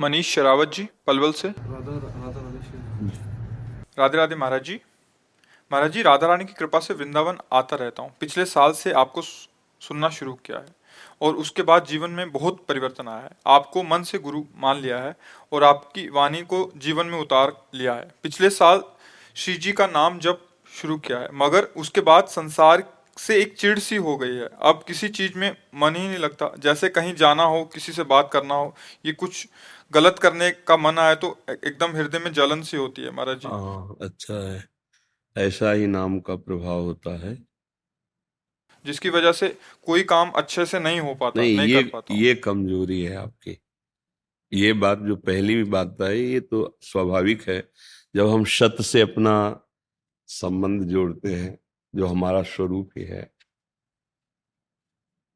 मनीष शरावत जी पलवल से। राधे राधे महाराज जी। महाराज जी राधा रानी की कृपा से वृंदावन आता रहता हूँ। पिछले साल से आपको सुनना शुरू किया है और उसके बाद जीवन में बहुत परिवर्तन आया है। आपको मन से गुरु मान लिया है और आपकी वाणी को जीवन में उतार लिया है। पिछले साल श्री जी का नाम जब शुरू किया है मगर उसके बाद संसार से एक चिड़ सी हो गई है। अब किसी चीज़ में मन ही नहीं लगता। जैसे कहीं जाना हो किसी से बात करना हो ये कुछ गलत करने का मन आए तो एकदम हृदय में जलन सी होती है महाराज जी। हाँ अच्छा है। ऐसा ही नाम का प्रभाव होता है। जिसकी वजह से कोई काम अच्छे से नहीं हो पाता नहीं नहीं ये कर पाता। ये कमज़ोरी है आपकी। ये बात जो पहली भी बात है ये तो स्वाभाविक है। जब हम शत से अपना संबंध जोड़ते हैं जो हमारा स्वरूप ही है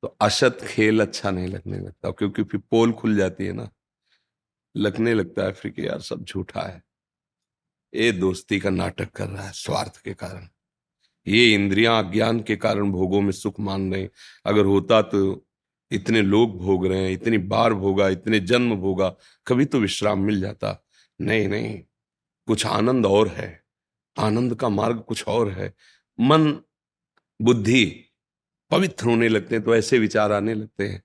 तो असत खेल अच्छा नहीं लगने लगता क्योंकि फिर पोल खुल जाती है ना। लगने लगता है फिर कि यार सब झूठा है। ये दोस्ती का नाटक कर रहा है स्वार्थ के कारण। ये इंद्रियाँ अज्ञान के कारण भोगों में सुख मान रहे। अगर होता तो इतने लोग भोग रहे हैं, इतनी बार भोगा, इतने जन्म भोगा, कभी तो विश्राम मिल जाता। नहीं नहीं, कुछ आनंद और है। आनंद का मार्ग कुछ और है। मन, बुद्धि पवित्र होने लगते हैं तो ऐसे विचार आने लगते हैं।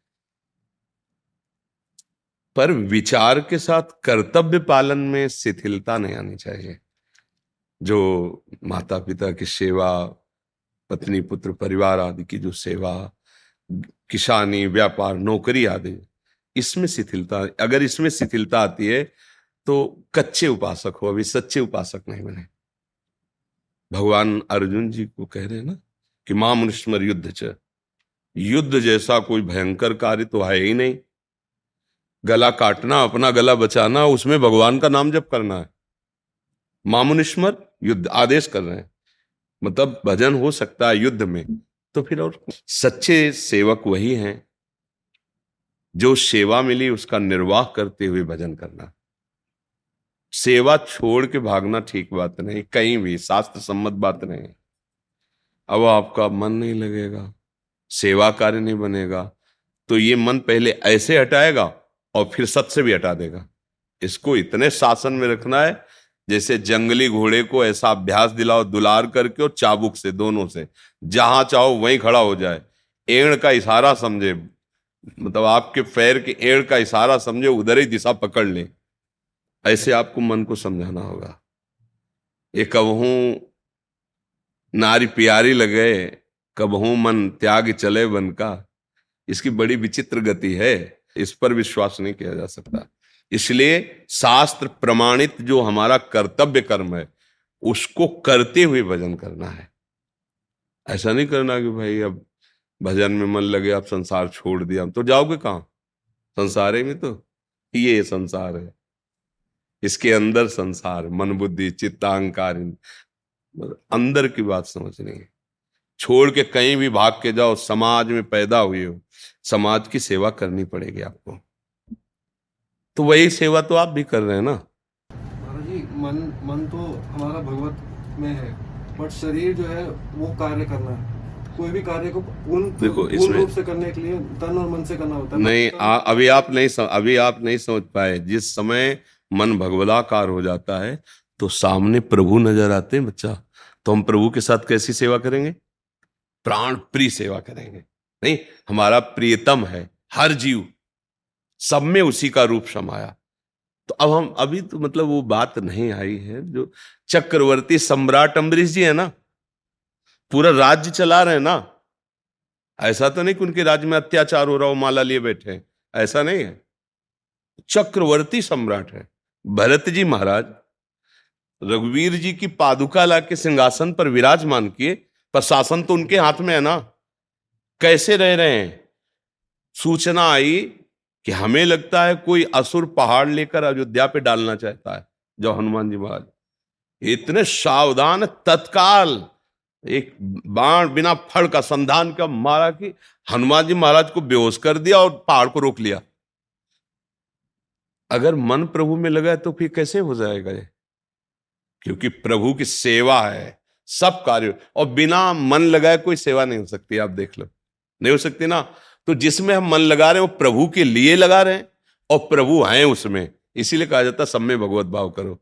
पर विचार के साथ कर्तव्य पालन में शिथिलता नहीं आनी चाहिए। जो माता पिता की सेवा, पत्नी, पुत्र, परिवार आदि की जो सेवा, किसानी, व्यापार, नौकरी आदि, इसमें शिथिलता, अगर इसमें शिथिलता आती है तो कच्चे उपासक हो, अभी सच्चे उपासक नहीं बने। भगवान अर्जुन जी को कह रहे हैं ना, कि माँ मनुष्मर युद्ध च। युद्ध जैसा कोई भयंकर कार्य तो है ही नहीं। गला काटना, अपना गला बचाना, उसमें भगवान का नाम जप करना है। मामुनिश्मर युद्ध आदेश कर रहे हैं। मतलब भजन हो सकता है युद्ध में। तो फिर और सच्चे सेवक वही हैं, जो सेवा मिली उसका निर्वाह करते हुए भजन करना। सेवा छोड़ के भागना ठीक बात नहीं, कहीं भी, शास्त्र सम्मत बात नहीं। अब आपका मन नहीं लगेगा, सेवा कार्य नहीं बनेगा तो ये मन पहले ऐसे हटाएगा और फिर सत से भी हटा देगा। इसको इतने शासन में रखना है, जैसे जंगली घोड़े को ऐसा अभ्यास दिलाओ, दुलार करके और चाबुक से, दोनों से। जहाँ चाहो वहीं खड़ा हो जाए। एड़ का इशारा समझे। मतलब आपके पैर के एड़ का इशारा समझे, उधर ही दिशा पकड़ ले। ऐसे आपको मन को समझाना होगा। ये कबहू नारी प्यारी लगे कबहू मन त्याग चले बन का। इसकी बड़ी विचित्र गति है। इस पर विश्वास नहीं किया जा सकता। इसलिए शास्त्र प्रमाणित जो हमारा कर्तव्य कर्म है, उसको करते हुए भजन करना है। ऐसा नहीं करना कि भाई अब भजन में मन लगे, अब संसार छोड़ दिया तो जाओगे कहाँ? संसार में तो? ये संसार है। इसके अंदर संसार, मन बुद्धि चित्तांकार अंदर की बात समझनी है। छोड़ के कहीं भी भाग के जाओ समाज में पैदा हुए हो समाज की सेवा करनी पड़ेगी आपको। तो वही सेवा तो आप भी कर रहे हैं ना? जी मन मन तो हमारा भगवत में है बट शरीर जो है वो कार्य करना है। कोई भी कार्य को पूर्ण देखो, इसमें- रूप से करने के लिए तन और मन से करना होता है। नहीं आ, अभी आप नहीं सम, अभी आप नहीं समझ पाए। जिस समय मन भगवदाकार हो जाता है तो सामने प्रभु नज़र आते हैं बच्चा। तो हम प्रभु के साथ कैसी सेवा करेंगे? प्राण प्रिय सेवा करेंगे। नहीं, हमारा प्रियतम है, हर जीव, सब में उसी का रूप समाया। तो अब हम, अभी तो मतलब वो बात नहीं आई है, जो चक्रवर्ती सम्राट अम्बरीश जी है ना, पूरा राज्य चला रहे हैं ना। ऐसा तो नहीं कि उनके राज्य में अत्याचार हो रहा हो, माला लिए बैठे हैं। ऐसा नहीं है। चक्रवर्ती सम्राट है। भरत जी महाराज, रघुवीर जी की पादुका ला के सिंहासन पर विराजमान किए पर शासन तो उनके हाथ में है ना। कैसे रह रहे हैं? सूचना आई कि हमें लगता है कोई असुर पहाड़ लेकर अयोध्या पे डालना चाहता है, जो हनुमान जी महाराज। इतने सावधान, तत्काल, एक बाण बिना फड़ का संधान का मारा कि हनुमान जी महाराज को बेहोश कर दिया और पहाड़ को रोक लिया। अगर मन प्रभु में लगा तो फिर कैसे हो जाएगा ये? क्योंकि प्रभु की सेवा है। सब कार्य। और बिना मन लगाए कोई सेवा नहीं हो सकती, आप देख लो। नहीं हो सकती ना? तो जिसमें हम मन लगा रहे हैं, वो प्रभु के लिए लगा रहे हैं, और प्रभु आए उसमें। इसीलिए कहा जाता है, सब में भगवत भाव करो।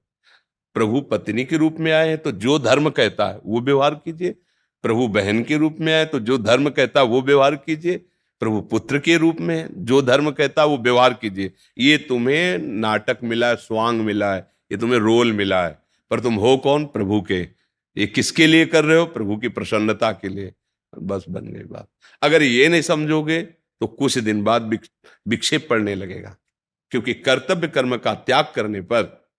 प्रभु पत्नी के रूप में आए हैं तो जो धर्म कहता है, वो व्यवहार कीजिए। प्रभु बहन के रूप में आए तो जो धर्म कहता है, वो व्यवहार कीजिए। प्रभु पुत्र के रूप में जो धर्म कहता है, वो व्यवहार कीजिए। ये तुम्हें नाटक मिला है, स्वांग मिला है, ये तुम्हें रोल मिला है, पर तुम हो कौन? प्रभु के। ये किसके लिए कर रहे हो? प्रभु की प्रसन्नता के लिए। बस बन गई बात अगर ये नहीं समझोगे तो कुछ दिन बाद विक्षेप पड़ने लगेगा। क्योंकि कर्तव्य कर्म का त्याग करने पर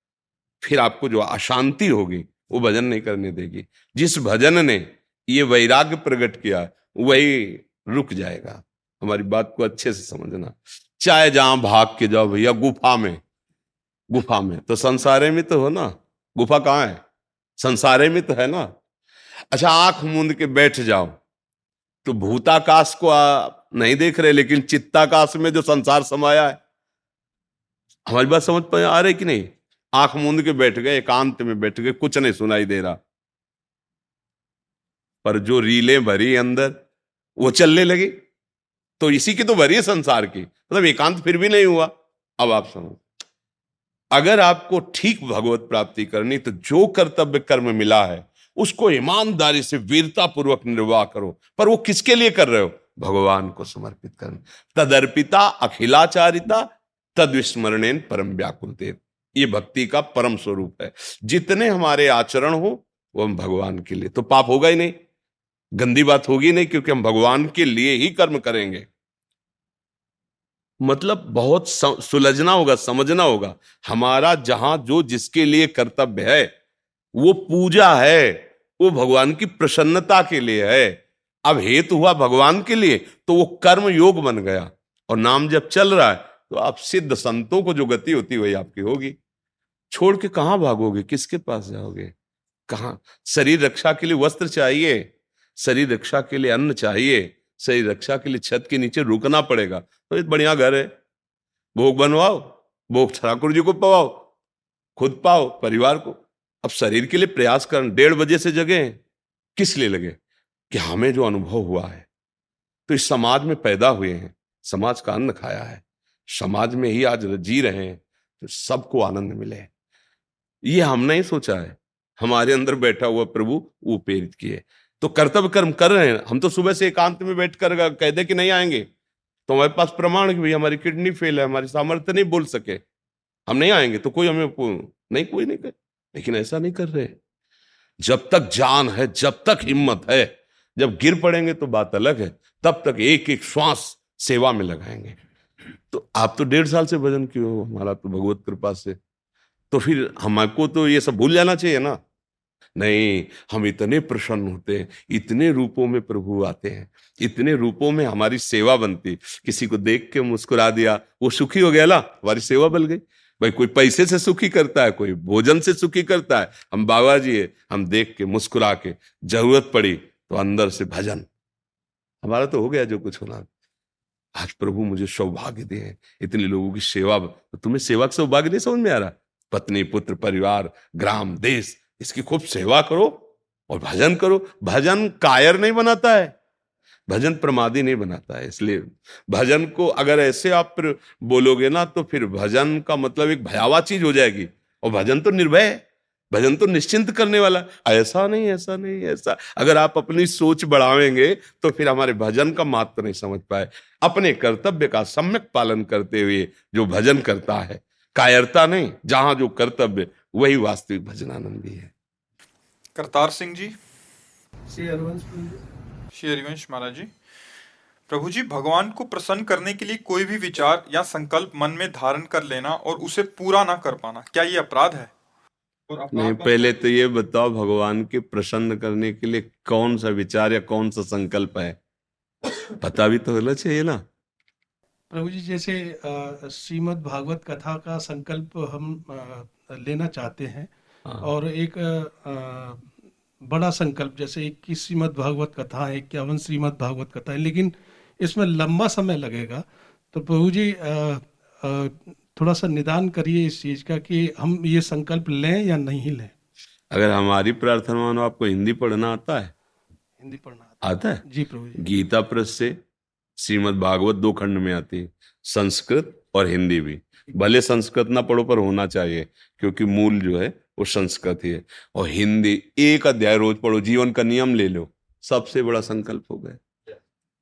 फिर आपको जो अशांति होगी, वो भजन नहीं करने देगी। जिस भजन ने ये वैराग्य प्रकट किया, वही रुक जाएगा। हमारी बात को अच्छे से समझना। चाहे जहाँ भाग के जाओ, भैया, गुफा में। गुफा में। तो संसारे में तो हो ना। गुफा कहाँ है? संसारे में तो है ना। अच्छा आँख मूंद के बैठ जाओ तो भूताकाश को आप नहीं देख रहे, लेकिन चित्ताकाश में जो संसार समाया है। हमारी बात समझ पाए आ रही कि नहीं? आँख मूंद के बैठ गए, एकांत में बैठ गए, कुछ नहीं सुनाई दे रहा। पर जो रीलें भरी अंदर, वो चलने लगी। तो इसी की तो भरी है संसार की। मतलब एकांत फिर भी नहीं हुआ। अब आप समझ अगर आपको ठीक भगवत प्राप्ति करनी तो जो कर्तव्य कर्म मिला है, उसको ईमानदारी से वीरता पूर्वक निर्वाह करो। पर वो किसके लिए कर रहे हो? भगवान को समर्पित करने। तदर्पिता अखिलाचारिता तद विस्मरण परम व्याकुल ये भक्ति का परम स्वरूप है। जितने हमारे आचरण हो, वो हम भगवान के लिए। तो पाप होगा ही नहीं। गंदी बात होगी नहीं, क्योंकि हम भगवान के लिए ही कर्म करेंगे। मतलब बहुत सुलझना होगा, समझना होगा। हमारा जहाँ जो जिसके लिए कर्तव्य है, वो पूजा है, वो भगवान की प्रसन्नता के लिए है। अब हेतु हुआ भगवान के लिए तो वो कर्म योग बन गया। और नाम जब चल रहा है तो आप सिद्ध संतों को जो गति होती वही आपकी होगी। छोड़ के कहाँ भागोगे? किसके पास जाओगे? कहा? शरीर रक्षा के लिए वस्त्र चाहिए, शरीर रक्षा के लिए अन्न चाहिए शरीर रक्षा के लिए छत के नीचे रुकना पड़ेगा। तो एक बढ़िया घर है। भोग बनवाओ, भोग ठाकुर जी को पवाओ, खुद पाओ, परिवार को। अब शरीर के लिए प्रयास कर, डेढ़ बजे से जगे किस लिए लगे? कि हमें जो अनुभव हुआ है। तो इस समाज में पैदा हुए हैं। समाज का अन्न खाया है। समाज में ही आज जी रहे हैं। तो सबको आनंद मिले। ये हमने ही सोचा है। हमारे अंदर बैठा हुआ प्रभु वो प्रेरित किए। तो कर्तव्य कर्म कर रहे हैं। हम तो सुबह से एकांत में बैठ कर कह दे कि नहीं आएँगे तो हमारे पास प्रमाण कि भाई हमारी किडनी फेल है, हमारी सामर्थ्य नहीं बोल सके। हम नहीं आएँगे तो कोई हमें नहीं, कोई नहीं करे। लेकिन ऐसा नहीं कर रहे। जब तक जान है, जब तक हिम्मत है, जब गिर पड़ेंगे तो बात अलग है, तब तक एक एक श्वास सेवा में लगाएँगे। तो आप तो डेढ़ साल से भजन क्यों हमारा तो भगवत कृपा से। तो फिर हमको तो ये सब भूल जाना चाहिए ना। नहीं, हम इतने प्रसन्न होते हैं, इतने रूपों में प्रभु आते हैं, इतने रूपों में हमारी सेवा बनती किसी को देख के मुस्कुरा दिया, वो सुखी हो गया, ला, हमारी सेवा बन गई। भाई, कोई पैसे से सुखी करता है, कोई भोजन से सुखी करता है, हम बाबा जी है, हम देख के मुस्कुरा के ज़रूरत पड़ी तो अंदर से भजन। हमारा तो हो गया जो कुछ होना। आज प्रभु मुझे सौभाग्य दिए इतने लोगों की सेवा तो तुम्हें सेवा का सौभाग्य नहीं समझ में आ रहा? पत्नी, पुत्र, परिवार, ग्राम, देश इसकी खूब सेवा करो और भजन करो। भजन कायर नहीं बनाता है। भजन प्रमादी नहीं बनाता है, इसलिए भजन को अगर ऐसे आप बोलोगे ना तो फिर भजन का मतलब एक भयावा चीज़ हो जाएगी। और भजन तो निर्भय है। भजन तो निश्चिंत करने वाला। ऐसा नहीं ऐसा नहीं, ऐसा। अगर आप अपनी सोच बढ़ावेंगे तो फिर हमारे भजन का मात्र नहीं समझ पाए। अपने कर्तव्य का सम्यक पालन करते हुए जो भजन करता है, कायरता नहीं। जहाँ जो कर्तव्य वही वास्तविक भजनानंदी है। करतार सिंह जी। श्री हरिवंश महाराज जी। प्रभु जी भगवान को प्रसन्न करने के लिए कोई भी विचार या संकल्प मन में धारण कर लेना और उसे पूरा ना कर पाना क्या ये अपराध है? और नहीं पहले तो ये बताओ भगवान के प्रसन्न करने के लिए कौन सा विचार या कौन सा संकल्प है? पता भी तो होना चाहिए ना। प्रभु जी जैसे श्रीमद भागवत कथा का संकल्प हम आ, लेना चाहते हैं हाँ। और एक आ, बड़ा संकल्प जैसे इक्कीस श्रीमद भागवत कथा है इक्यावन श्रीमद भागवत कथा है लेकिन इसमें लंबा समय लगेगा। तो प्रभु जी थोड़ा सा निदान करिए इस चीज़ का कि हम ये संकल्प लें या नहीं लें। अगर हमारी प्रार्थना मानो आपको हिंदी पढ़ना आता है। हिंदी पढ़ना आता, आता है? जी प्रभु जी। गीता प्रेस से श्रीमद भागवत दो खंड में आती है संस्कृत और हिंदी भी। भले संस्कृत ना पढ़ो, पर होना चाहिए, क्योंकि मूल जो है, वो संस्कृत ही है। और हिंदी एक अध्याय रोज पढ़ो, जीवन का नियम ले लो, सबसे बड़ा संकल्प हो गया।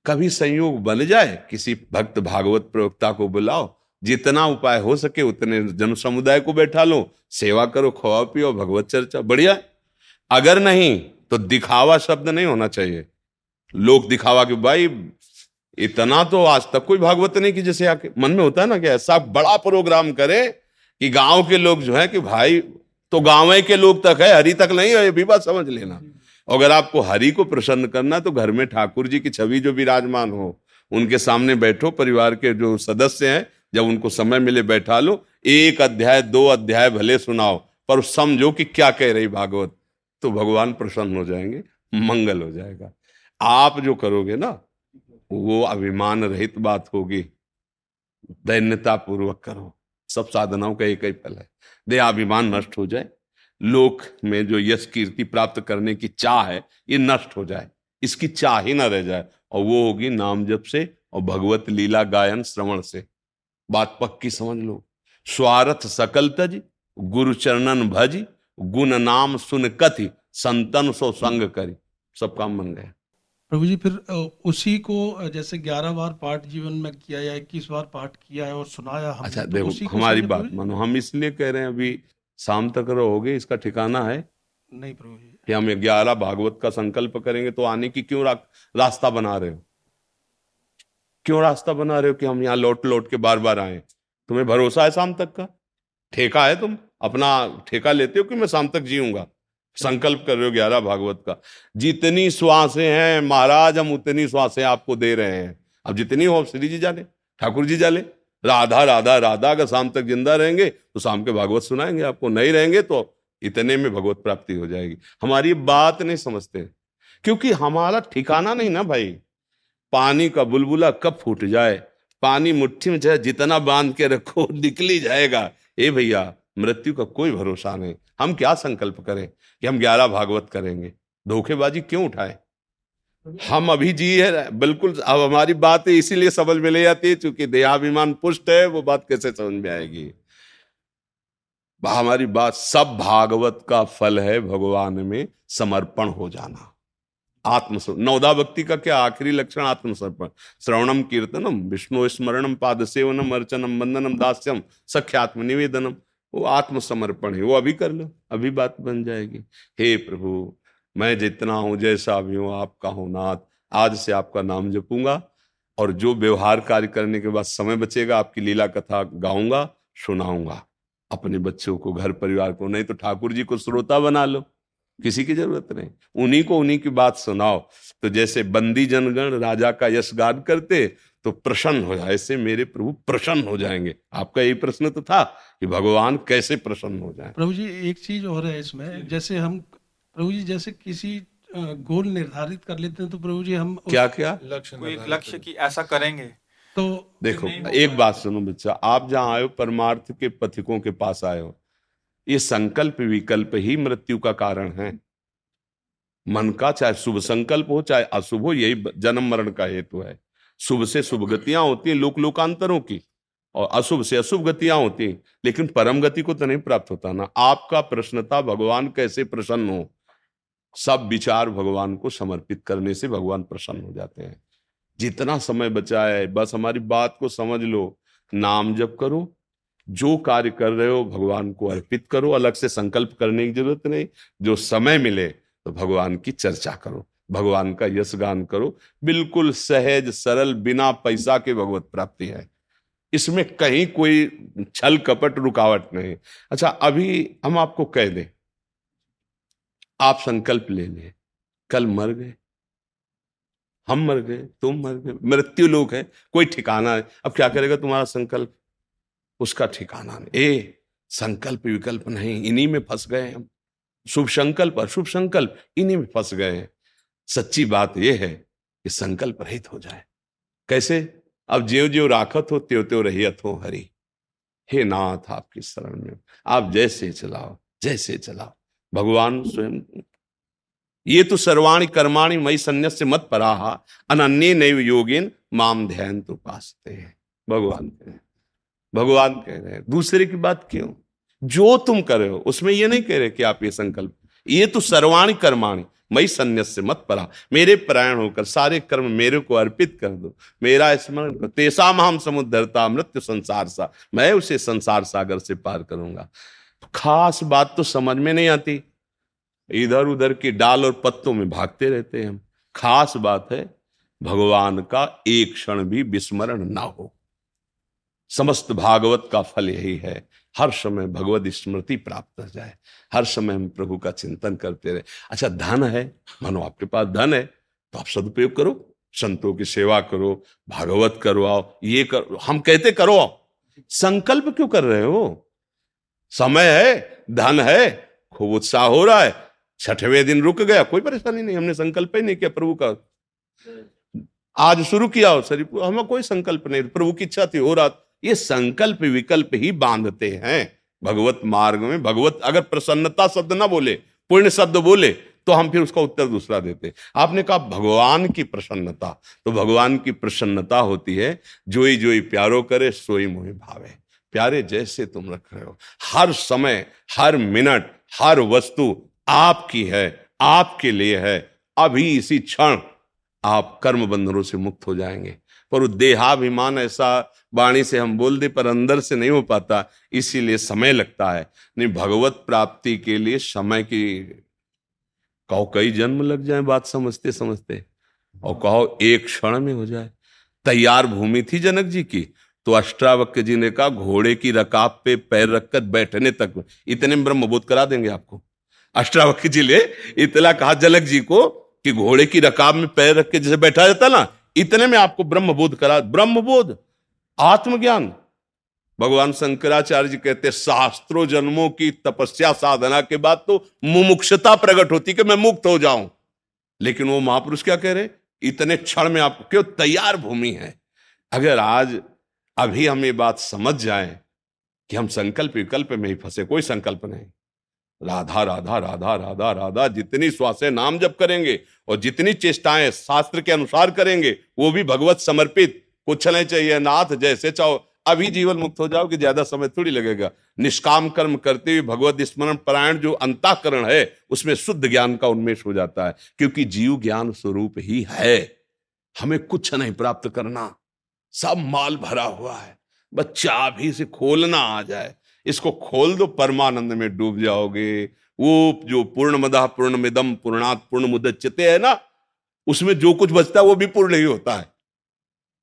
कभी संयोग बन जाए, किसी भक्त भागवत प्रवक्ता को बुलाओ, जितना उपाय हो सके, उतने जन समुदाय को बैठा लो, सेवा करो खवा पियो, भगवत चर्चा, बढ़िया। अगर नहीं तो दिखावा शब्द नहीं होना चाहिए। लोग दिखावा कि, भाई इतना तो आज तक कोई भागवत नहीं की जैसे आके मन में होता है ना कि ऐसा बड़ा प्रोग्राम करे कि गाँव के लोग जो है कि भाई तो गाँव के लोग तक है, हरी तक नहीं है, ये भी बात समझ लेना। अगर आपको हरि को प्रसन्न करना तो घर में ठाकुर जी की छवि जो विराजमान हो, उनके सामने बैठो, परिवार के जो सदस्य हैं, जब उनको समय मिले बैठा लो, एक अध्याय, दो अध्याय भले सुनाओ, पर समझो कि क्या कह रही भागवत। तो भगवान प्रसन्न हो जाएँगे, मंगल हो जाएगा। आप जो करोगे ना वो अभिमान रहित बात होगी। दैन्यता पूर्वक करो। सब साधनाओं का एक ही फल है। दयाभिमान नष्ट हो जाए। लोक में जो यश कीर्ति प्राप्त करने की चाह है, ये नष्ट हो जाए। इसकी चाह ही ना रह जाए। और वो होगी नाम जप से और भगवत लीला गायन श्रवण से। बात पक्की समझ लो। स्वार्थ सकल तज, गुरु चरणन भज, गुण नाम सुन कथि, संतन सो संग करी। सब काम बन गया। प्रभु जी फिर उसी को जैसे ग्यारह बार पाठ जीवन में किया या इक्कीस बार पाठ किया है और सुनाया हम अच्छा तो देखो हमारी बात मानो हम इसलिए कह रहे हैं अभी शाम तक रहोगे इसका ठिकाना है नहीं प्रभु जी। कि हम ग्यारह भागवत का संकल्प करेंगे तो आने की क्यों रा, रास्ता बना रहे हो? क्यों रास्ता बना रहे हो कि हम यहाँ लौट लौट के बार बार आए? तुम्हें भरोसा है शाम तक का? ठेका है तुम? अपना ठेका लेते हो कि मैं शाम तक जीऊँगा? संकल्प कर रहे हो ग्यारह भागवत का। जितनी श्वासें हैं, महाराज, हम उतनी श्वासें आपको दे रहे हैं। अब जितनी हो, श्री जी जाने, ठाकुर जी जाने। राधा राधा राधा, अगर शाम तक ज़िंदा रहेंगे तो शाम के भागवत सुनाएँगे। आपको नहीं रहेंगे तो इतने में भगवत प्राप्ति हो जाएगी। हमारी बात नहीं समझते। क्योंकि हमारा ठिकाना नहीं ना भाई। पानी का बुलबुला कब फूट जाए? पानी मुट्ठी में चाहे जितना बाँध के रखो, निकली जाएगा। ए भैया मृत्यु का कोई भरोसा नहीं। हम क्या संकल्प करें कि हम ग्यारह भागवत करेंगे? धोखेबाजी क्यों उठाए? हम अभी जी है, बिल्कुल, अब हमारी बात इसीलिए समझ में ले जाती है चूँकि देहाभिमान पुष्ट है, वो बात कैसे समझ में आएगी? हमारी बात सब भागवत का फल है, भगवान में समर्पण हो जाना। आत्मस्मरण नवदा भक्ति का क्या आखिरी लक्षण आत्मसमर्पण? श्रवणम कीर्तनम, विष्णु स्मरणम पाद सेवनम अर्चनम, वंदनम, दास्यम, सख्यात्म निवेदनम। वो आत्मसमर्पण है, वो अभी कर लो, अभी बात बन जाएगी। हे प्रभु, मैं जितना हूँ जैसा भी हूँ, आपका हूँ नाथ, आज से आपका नाम जपूँगा और जो व्यवहार कार्य करने के बाद समय बचेगा, आपकी लीला कथा गाऊँगा, सुनाऊँगा। अपने बच्चों को, घर परिवार को, नहीं तो ठाकुर जी को श्रोता बना लो, किसी की ज़रूरत नहीं। उन्हीं को उन्हीं की बात सुनाओ। तो जैसे बंदी जनगण राजा का यश गान करते तो प्रसन्न हो जाए ऐसे मेरे प्रभु प्रसन्न हो जाएँगे। आपका यही प्रश्न तो था कि भगवान कैसे प्रसन्न हो जाए। प्रभु जी एक चीज़ और है इसमें जैसे हम प्रभु जी जैसे किसी गोल निर्धारित कर लेते हैं तो प्रभु जी हम क्या क्या? लक्ष्य लक्ष्य की ऐसा करेंगे। तो देखो एक बात सुनो बच्चा आप जहाँ आयो परमार्थ के पथिकों के पास आए हो ये संकल्प विकल्प ही मृत्यु का कारण है। मन का चाहे शुभ संकल्प हो चाहे अशुभ हो यही जन्म मरण का हेतु है। शुभ से शुभ गतियाँ होती हैं लोक लोकांतरों की, और अशुभ से अशुभ गतियाँ होती हैं। लेकिन परम गति को तो नहीं प्राप्त होता ना। आपका प्रश्न था भगवान कैसे प्रसन्न हो? सब विचार भगवान को समर्पित करने से भगवान प्रसन्न हो जाते हैं। जितना समय बचा है, बस हमारी बात को समझ लो। नाम जप करो। जो कार्य कर रहे हो, भगवान को अर्पित करो। अलग से संकल्प करने की ज़रूरत नहीं। जो समय मिले तो भगवान की चर्चा करो। भगवान का यश गान करो। बिल्कुल सहज, सरल, बिना पैसा के भगवत प्राप्ति है। इसमें कहीं कोई छल कपट, रुकावट नहीं। अच्छा अभी हम आपको कह दें, आप संकल्प ले लें, कल मर गए, हम मर गए, तुम मर गए, मृत्यु लोग है, कोई ठिकाना है। अब क्या करेगा तुम्हारा संकल्प? उसका ठिकाना नहीं। ए, संकल्प विकल्प नहीं, इन्हीं में फंस गए हम। शुभ संकल्प, अशुभ संकल्प, इन्हीं में फंस गए हैं। सच्ची बात यह है कि संकल्प रहित हो जाए। कैसे? अब ज्यो ज्यो राखत हो त्यो त्यो रहियत हो हरि। हे नाथ, आपकी शरण में। आप जैसे चलाओ जैसे चलाओ। भगवान स्वयं। ये तो सर्वाणी कर्माणी मई संन्यास से मत पराहा। अनन्य नैव योगिन माम ध्यान तो पासते हैं। भगवान कह रहे भगवान कह रहे हैं। दूसरे की बात क्यों? जो तुम कर रहे हो, उसमें ये नहीं कह रहे कि आप ये संकल्प ये तो सर्वाणी कर्माणी, मई संन्यास मत परा। मेरे प्रायण होकर सारे कर्म मेरे को अर्पित कर दो। मेरा स्मरण करो, तेसा हम समुद्रता मृत्यु संसार सा। मैं उसे संसार सागर से पार करूँगा। खास बात तो समझ में नहीं आती। इधर उधर की डाल और पत्तों में भागते रहते हैं हम। खास बात है, भगवान का एक क्षण भी विस्मरण ना हो। समस्त भागवत का फल यही है हर समय भगवत स्मृति प्राप्त हो जाए। हर समय हम प्रभु का चिंतन करते रहे। अच्छा धन है, मानो आपके पास धन है तो आप सदुपयोग करो, संतों की सेवा करो, भागवत करो आओ ये करो, हम कहते करो संकल्प क्यों कर रहे हो? समय है, धन है, खूब उत्साह हो रहा है, छठवें दिन रुक गया, कोई परेशानी नहीं, हमने संकल्प ही नहीं किया प्रभु का। आज शुरू किया हो सर हमें कोई संकल्प नहीं, प्रभु की इच्छा थी, हो रहा ये संकल्प विकल्प ही बांधते हैं। भगवत मार्ग में भगवत अगर प्रसन्नता शब्द ना बोले पुण्य शब्द बोले तो हम फिर उसका उत्तर दूसरा देते आपने कहा भगवान की प्रसन्नता तो भगवान की प्रसन्नता होती है, जोई जोई प्यारो करे, सोई मोहि भावे। प्यारे, जैसे तुम रख रहे हो। हर समय, हर मिनट, हर वस्तु आपकी है, आपके लिए है। अभी इसी क्षण आप कर्म बंधनों से मुक्त हो जाएँगे। पर देहाभिमान ऐसा वाणी से हम बोल दे पर अंदर से नहीं हो पाता, इसीलिए समय लगता है। नहीं, भगवत प्राप्ति के लिए समय की, कहो कई जन्म लग जाए बात समझते समझते, और कहो एक क्षण में हो जाए। तैयार भूमि थी जनक जी की तो अष्टावक्य जी ने कहा, घोड़े की रकाब पे पैर रखकर बैठने तक, इतने ब्रह्म बोध करा देंगे आपको। अष्टावक्य जी ने इतना कहा जनक जी को कि घोड़े की रकाब में पैर रख के जैसे बैठा जाता ना, इतने में आपको ब्रह्मबोध करा ब्रह्म बोध आत्मज्ञान। भगवान शंकराचार्य जी कहते, शास्त्रों जन्मों की तपस्या साधना के बाद तो मुमुक्षता प्रकट होती कि मैं मुक्त हो जाऊँ। लेकिन वो महापुरुष क्या कह रहे इतने क्षण में आप क्यों तैयार भूमि है? अगर आज, अभी हम ये बात समझ जाए कि हम संकल्प विकल्प में ही फंसे, कोई संकल्प नहीं। राधा राधा राधा राधा राधा, जितनी श्वासें नाम जप करेंगे और जितनी चेष्टाएँ शास्त्र के अनुसार करेंगे, वो भी भगवत समर्पित। कुछ नहीं चाहिए, नाथ जैसे चाहो। अभी जीवन मुक्त हो जाओ कि ज़्यादा समय थोड़ी लगेगा। निष्काम कर्म करते हुए भगवत स्मरण परायण जो अंताकरण है, उसमें शुद्ध ज्ञान का उन्मेष हो जाता है, क्योंकि जीव ज्ञान स्वरूप ही है। हमें कुछ नहीं प्राप्त करना। सब माल भरा हुआ है। बच्चा अभी से खोलना आ जाए। इसको खोल दो, परमानंद में डूब जाओगे। वो जो पूर्ण मदा पूर्ण मिदम पूर्णात पूर्ण मुदच्यते है ना, उसमें जो कुछ बचता है वो भी पूर्ण ही होता है।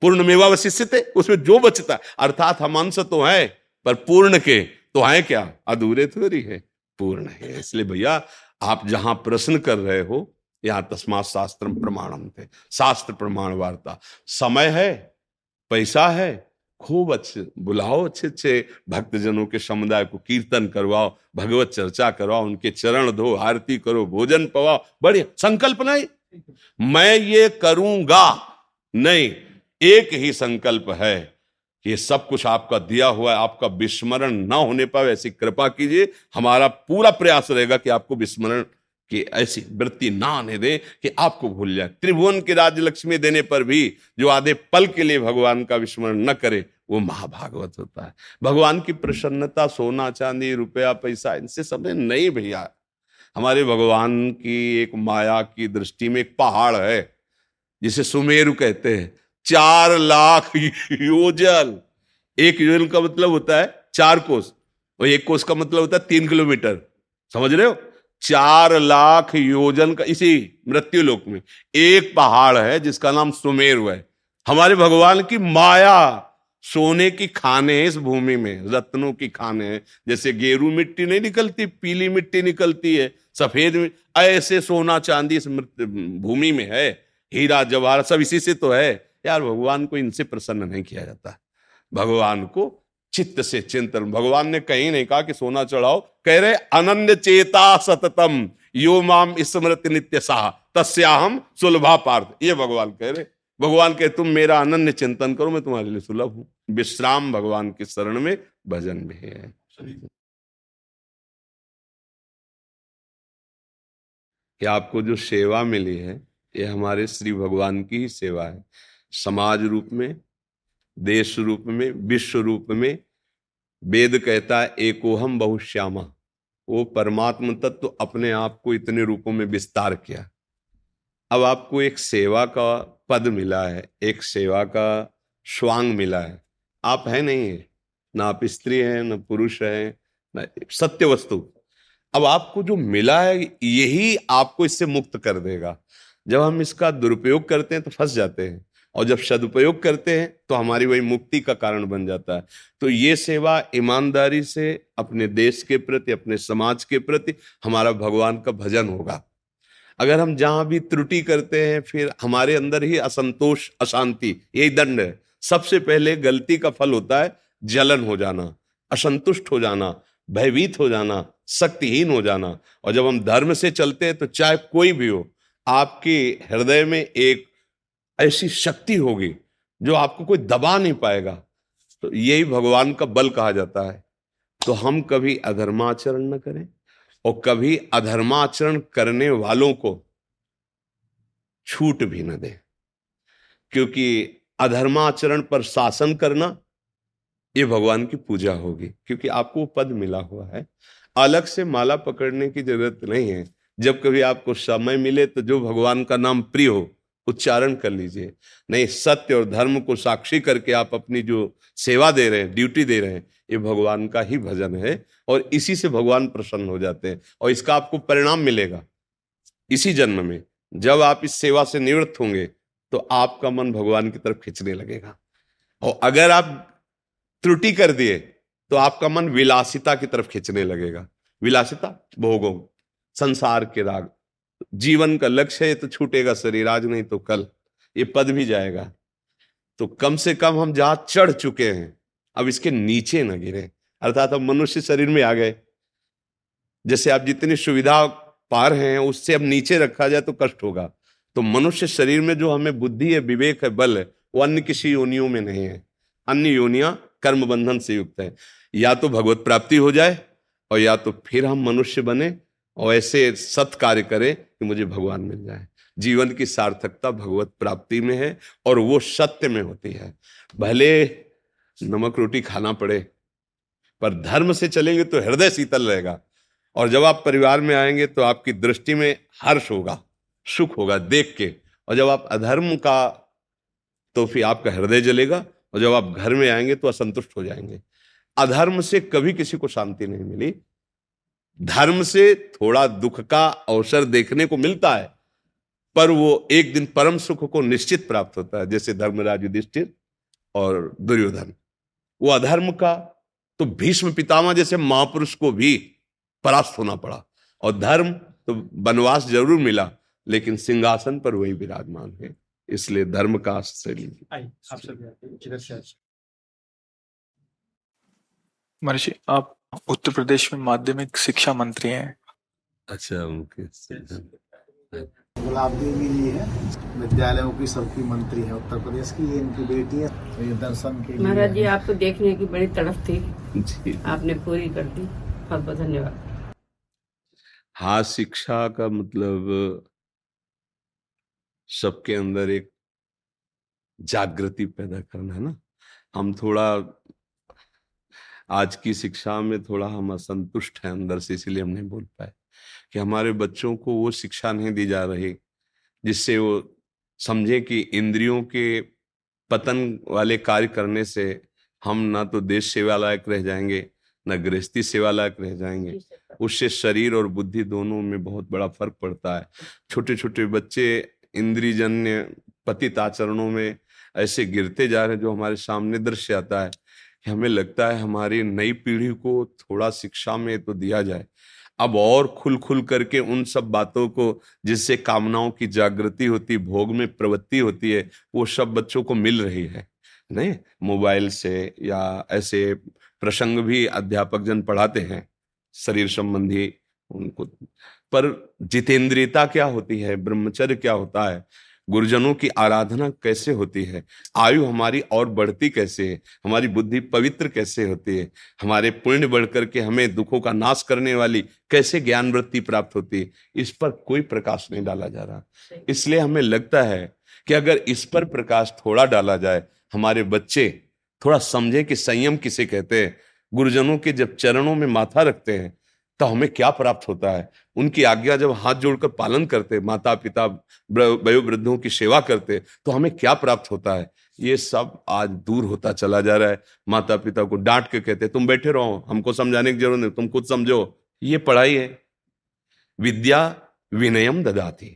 पूर्ण मेवावशिष्य उसमें जो बचता, अर्थात हम अंश तो है, पर पूर्ण के तो है क्या? अधूरे थोड़ी है, पूर्ण है। इसलिए भैया, आप जहाँ प्रश्न कर रहे हो, यहाँ तस्मात शास्त्र प्रमाणम थे। शास्त्र प्रमाण वार्ता, समय है, पैसा है, खूब अच्छे, बुलाओ अच्छे अच्छे भक्तजनों के समुदाय को कीर्तन करवाओ, भगवत चर्चा करवाओ, उनके चरण धो, आरती करो, भोजन पवाओ, बढ़िया, संकल्प नहीं। मैं ये करूँगा, नहीं एक ही संकल्प है कि सब कुछ आपका दिया हुआ है, आपका विस्मरण ना होने पाए, ऐसी कृपा कीजिए। हमारा पूरा प्रयास रहेगा कि आपको विस्मरण की ऐसी वृत्ति ना आने दे, कि आपको भूल जाए। त्रिभुवन की राज्य लक्ष्मी देने पर भी जो आधे पल के लिए भगवान का विस्मरण न करे, वो महाभागवत होता है। भगवान की प्रसन्नता, सोना, चांदी, रुपया, पैसा, इनसे समझे नहीं भैया। हमारे भगवान की एक माया की दृष्टि में एक पहाड़ है, जिसे सुमेरु कहते हैं। चार लाख योजन एक योजन का मतलब होता है चार कोस, और एक कोस का मतलब होता है तीन किलोमीटर। समझ रहे हो? चार लाख योजन का, इसी मृत्यु लोक में। एक पहाड़ है जिसका नाम सुमेरु है। हमारे भगवान की माया सोने की खाने इस भूमि में, रत्नों की खाने हैं। जैसे गेरू मिट्टी नहीं निकलती, पीली मिट्टी निकलती है। सफ़ेद ऐसे सोना चांदी इस भूमि में है। हीरा, जवाहर, सब इसी से तो है। यार, भगवान को इनसे प्रसन्न नहीं किया जाता। भगवान को चित्त से चिंतन। भगवान ने कहीं नहीं कहा कि सोना चढ़ाओ। कह रहे, अनन्य चेता सततम, यो माम स्मृति नित्य साह, तस्याहम सुलभा पार्थ। ये भगवान कह रहे। भगवान कहे, तुम मेरा अनन्य चिंतन करो, मैं तुम्हारे लिए सुलभ हूँ। विश्राम भगवान के शरण में भजन में है। कि आपको जो सेवा मिली है, ये हमारे श्री भगवान की ही सेवा है। समाज रूप में, देश रूप में, विश्व रूप में वेद कहता है, एकोहम बहुश्यामा। वो परमात्म तत्व तो अपने आप को इतने रूपों में विस्तार किया। अब आपको एक सेवा का पद मिला है, एक सेवा का स्वांग मिला है। आप है नहीं है, ना आप स्त्री हैं, ना पुरुष है, ना सत्य वस्तु। अब आपको जो मिला है, यही आपको इससे मुक्त कर देगा। जब हम इसका दुरुपयोग करते हैं तो फंस जाते हैं। और जब सदुपयोग करते हैं तो हमारी वही मुक्ति का कारण बन जाता है। तो ये सेवा ईमानदारी से, अपने देश के प्रति, अपने समाज के प्रति, हमारा भगवान का भजन होगा। अगर हम जहाँ भी त्रुटि करते हैं, फिर हमारे अंदर ही असंतोष, अशांति, यही दंड है। सबसे पहले गलती का फल होता है जलन हो जाना, असंतुष्ट हो जाना, भयभीत हो जाना, शक्तिहीन हो जाना। और जब हम धर्म से चलते हैं तो चाहे कोई भी हो, आपके हृदय में एक ऐसी शक्ति होगी जो आपको कोई दबा नहीं पाएगा। तो यही भगवान का बल कहा जाता है। तो हम कभी अधर्माचरण न करें और कभी अधर्माचरण करने वालों को छूट भी न दें। क्योंकि अधर्माचरण पर शासन करना ये भगवान की पूजा होगी, क्योंकि आपको पद मिला हुआ है। अलग से माला पकड़ने की ज़रूरत नहीं है। जब कभी आपको समय मिले तो जो भगवान का नाम प्रिय हो उच्चारण कर लीजिए। नहीं, सत्य और धर्म को साक्षी करके आप अपनी जो सेवा दे रहे हैं, ड्यूटी दे रहे हैं, ये भगवान का ही भजन है और इसी से भगवान प्रसन्न हो जाते हैं और इसका आपको परिणाम मिलेगा। इसी जन्म में जब आप इस सेवा से निवृत्त होंगे तो आपका मन भगवान की तरफ़ खींचने लगेगा। और अगर आप त्रुटि कर दिए तो आपका मन विलासिता की तरफ़ खींचने लगेगा। विलासिता, भोगों, संसार के राग। जीवन का लक्ष्य है तो छूटेगा शरीर, आज नहीं तो कल। ये पद भी जाएगा। तो कम से कम हम जहाँ चढ़ चुके हैं, अब इसके नीचे न गिरे। अर्थात हम मनुष्य शरीर में आ गए। जैसे आप जितनी सुविधा पा रहे हैं, उससे अब नीचे रखा जाए तो कष्ट होगा। तो मनुष्य शरीर में जो हमें बुद्धि है, विवेक है, बल है वो अन्य किसी योनियों में नहीं है। अन्य योनिया कर्म बंधन से युक्त है। या तो भगवत प्राप्ति हो जाए, और या तो फिर हम मनुष्य बने और ऐसे सत कार्य करें कि मुझे भगवान मिल जाए। जीवन की सार्थकता भगवत प्राप्ति में है और वो सत्य में होती है। भले नमक रोटी खाना पड़े, पर धर्म से चलेंगे तो हृदय शीतल रहेगा और जब आप परिवार में आएँगे तो आपकी दृष्टि में हर्ष होगा, सुख होगा देख के। और जब आप अधर्म का तो फिर आपका हृदय जलेगा और जब आप घर में आएँगे तो असंतुष्ट हो जाएँगे। अधर्म से कभी किसी को शांति नहीं मिली। धर्म से थोड़ा दुख का अवसर देखने को मिलता है पर वो एक दिन परम सुख को निश्चित प्राप्त होता है जैसे धर्मराज युधिष्ठिर और दुर्योधन। वो अधर्म का तो भीष्म पितामह जैसे महापुरुष को भी परास्त होना पड़ा। और धर्म तो वनवास ज़रूर मिला लेकिन सिंहासन पर वही विराजमान है इसलिए धर्म का आश्रय लीजिए महर्षि आप उत्तर प्रदेश में माध्यमिक शिक्षा मंत्री हैं। अच्छा उनके गुलाब देवी जी है विद्यालयों की सबकी मंत्री है उत्तर प्रदेश की ये इनकी बेटी है तो ये दर्शन के महाराज जी आपको देखने की बड़ी तड़फ थी। आपने पूरी कर दी। बहुत बहुत धन्यवाद। हाँ शिक्षा का मतलब सबके अंदर एक जागृति पैदा करना है ना? हम थोड़ा आज की शिक्षा में थोड़ा हम असंतुष्ट हैं अंदर से इसीलिए हम नहीं बोल पाए कि हमारे बच्चों को वो शिक्षा नहीं दी जा रही जिससे वो समझे कि इंद्रियों के पतन वाले कार्य करने से हम ना तो देश सेवा लायक रह जाएँगे न गृहस्थी सेवा लायक रह जाएँगे। उससे शरीर और बुद्धि दोनों में बहुत बड़ा फ़र्क पड़ता है। छोटे छोटे बच्चे इंद्रिजन्य पतित आचरणों में ऐसे गिरते जा रहे हैं जो हमारे सामने दृश्य आता है। कि हमें लगता है हमारी नई पीढ़ी को थोड़ा शिक्षा में तो दिया जाए। अब और खुल खुल करके उन सब बातों को जिससे कामनाओं की जागृति होती, भोग में प्रवृत्ति होती है, वो सब बच्चों को मिल रही है, नहीं? मोबाइल से या ऐसे प्रसंग भी अध्यापक जन पढ़ाते हैं, शरीर संबंधी उनको। पर जितेंद्रियता क्या होती है, ब्रह्मचर्य क्या होता है? गुरुजनों की आराधना कैसे होती है? आयु हमारी और बढ़ती कैसे है? हमारी बुद्धि पवित्र कैसे होती है? हमारे पुण्य बढ़ करके हमें दुखों का नाश करने वाली कैसे ज्ञान वृत्ति प्राप्त होती है? इस पर कोई प्रकाश नहीं डाला जा रहा। इसलिए हमें लगता है कि अगर इस पर प्रकाश थोड़ा डाला जाए, हमारे बच्चे थोड़ा समझे कि संयम किसे कहते हैं? गुरुजनों के जब चरणों में माथा रखते हैं तो हमें क्या प्राप्त होता है? उनकी आज्ञा जब हाथ जोड़कर पालन करते माता पिता वयोवृद्धों की सेवा करते तो हमें क्या प्राप्त होता है? ये सब आज दूर होता चला जा रहा है। माता पिता को डांट के कहते, तुम बैठे रहो, हमको समझाने की ज़रूरत नहीं, तुम खुद समझो। ये पढ़ाई है। विद्या विनयम ददाती।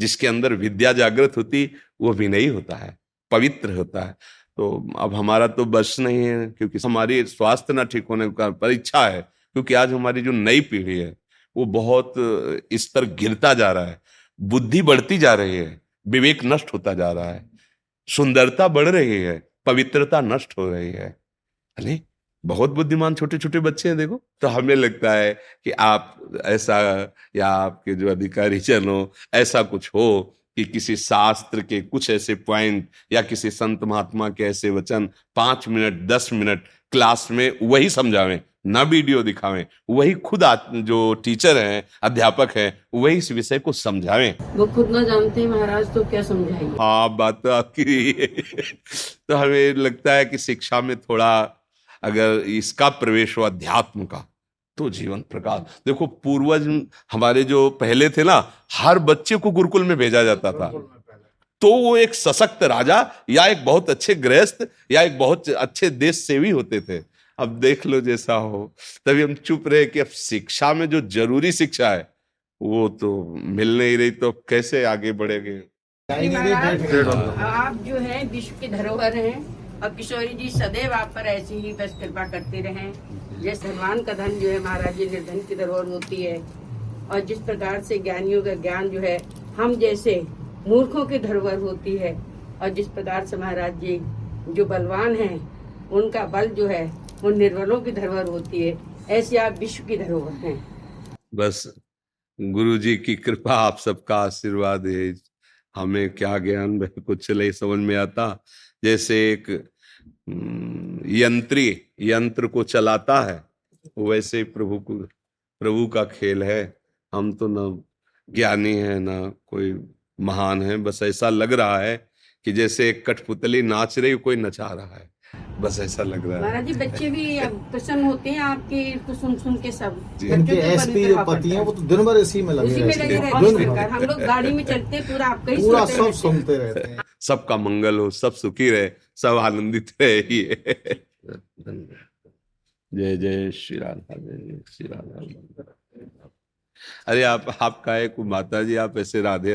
जिसके अंदर विद्या जागृत होती, वो विनयी होता है, पवित्र होता है। तो अब हमारा तो बस नहीं है, क्योंकि हमारी स्वास्थ्य ना ठीक होने का परीक्षा है। क्योंकि आज हमारी जो नई पीढ़ी है, वो बहुत, इस पर गिरता जा रहा है, बुद्धि बढ़ती जा रही है, विवेक नष्ट होता जा रहा है, सुंदरता बढ़ रही है, पवित्रता नष्ट हो रही है। अरे, बहुत बुद्धिमान छोटे छोटे बच्चे हैं, देखो। तो हमें लगता है कि आप ऐसा, या आपके जो अधिकारी जन हो ऐसा कुछ हो कि किसी शास्त्र के कुछ ऐसे पॉइंट, या किसी संत महात्मा के ऐसे वचन पाँच मिनट, दस मिनट, क्लास में वही समझावें। ना वीडियो दिखावें वही खुद जो टीचर हैं अध्यापक हैं वही इस विषय को समझावें। वो खुद ना जानते हैं महाराज तो क्या समझाएँगे? हाँ बात तो आपकी तो हमें लगता है कि शिक्षा में थोड़ा अगर इसका प्रवेश हो अध्यात्म का तो जीवन प्रकाश। देखो पूर्वज हमारे जो पहले थे ना हर बच्चे को गुरुकुल में भेजा जाता था। तो वो एक सशक्त राजा या एक बहुत अच्छे गृहस्थ या एक बहुत अच्छे देश सेवी होते थे। अब देख लो जैसा हो। तभी हम चुप रहे कि अब शिक्षा में जो ज़रूरी शिक्षा है वो तो मिल नहीं रही तो कैसे आगे बढ़ेंगे? आप जो है विश्व की धरोहर हैं और किशोरी जी सदैव आप पर ऐसी ही बस कृपा करते रहे। जैसे धनवान का धन जो है महाराज जी निर्धन की धरोहर होती है और जिस प्रकार से ज्ञानियों का ज्ञान जो है हम जैसे मूर्खों की धरोहर होती है और जिस प्रकार से महाराज जी जो बलवान हैं उनका बल जो है वो निर्बलों की धरोहर होती है। ऐसे आप विश्व की धरोहर हैं। बस गुरु जी की कृपा आप सबका आशीर्वाद है हमें क्या ज्ञान कुछ नहीं समझ में आता। जैसे एक हम्म, यंत्री यंत्र को चलाता है वैसे प्रभु को प्रभु का खेल है। हम तो न ज्ञानी है न कोई महान है। बस ऐसा लग रहा है कि जैसे एक कठपुतली नाच रही कोई नचा रहा है। बस ऐसा लग रहा है। महाराज जी बच्चे भी प्रसन्न होते हैं आपके को सुन सुन के सब। इनके एसपी जो पति हैं वो तो दिन भर इसी में लगे रहते हैं। हम लोग गाड़ी में चलते पूरा आपका ही पूरा सब सुनते रहते हैं। सबका मंगल हो सब सुखी रहे सब आनंदित रहे ही जय जय श्री राधा जय श्री राधा। अरे आप आपका एक माता जी आप ऐसे राधे।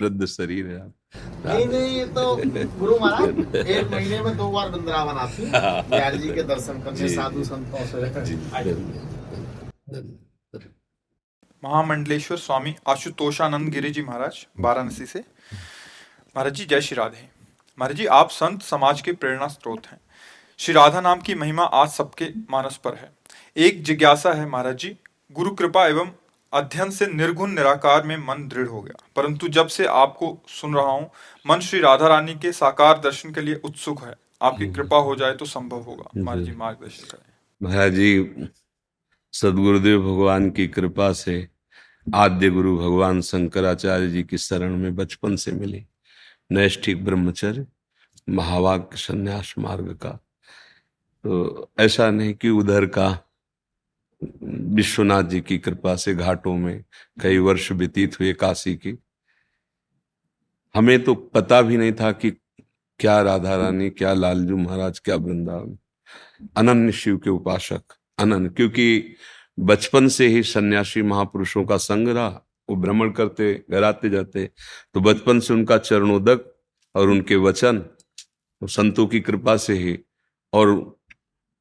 वृद्ध शरीर है नहीं नहीं ये तो गुरु महाराज एक महीने में दो बार वृंदावन आती जी के दर्शन करने साधु संतों से। महामंडलेश्वर स्वामी आशुतोषानंद गिरी जी महाराज वाराणसी से। महाराज जी जय श्री राधे। महाराज जी आप संत समाज के प्रेरणा स्रोत हैं। श्री राधा नाम की महिमा आज सबके मानस पर है। एक जिज्ञासा है महाराज जी गुरु कृपा एवं अध्ययन से निर्गुण निराकार में मन दृढ़ हो गया। परंतु जब से आपको सुन रहा हूँ मन श्री राधा रानी के साकार दर्शन के लिए उत्सुक है। आपकी हम्म। कृपा हो जाए तो संभव होगा। महाराज जी मार्गदर्शन करें। महाराज जी सदगुरुदेव भगवान की कृपा से आद्य गुरु भगवान शंकराचार्य जी की शरण में बचपन से मिले। नैष्ठिक ब्रह्मचर्य महावाक्य संन्यास मार्ग का। तो ऐसा नहीं कि उधर का विश्वनाथ जी की कृपा से घाटों में कई वर्ष व्यतीत हुए काशी की। हमें तो पता भी नहीं था कि क्या राधा रानी, क्या लालजू महाराज, क्या वृंदावन। अनन्य शिव के उपासक, अनन्य, क्योंकि बचपन से ही सन्यासी महापुरुषों का संग रहा। वो भ्रमण करते घर जाते तो बचपन से उनका चरणोदक और उनके वचन तो संतों की कृपा से ही। और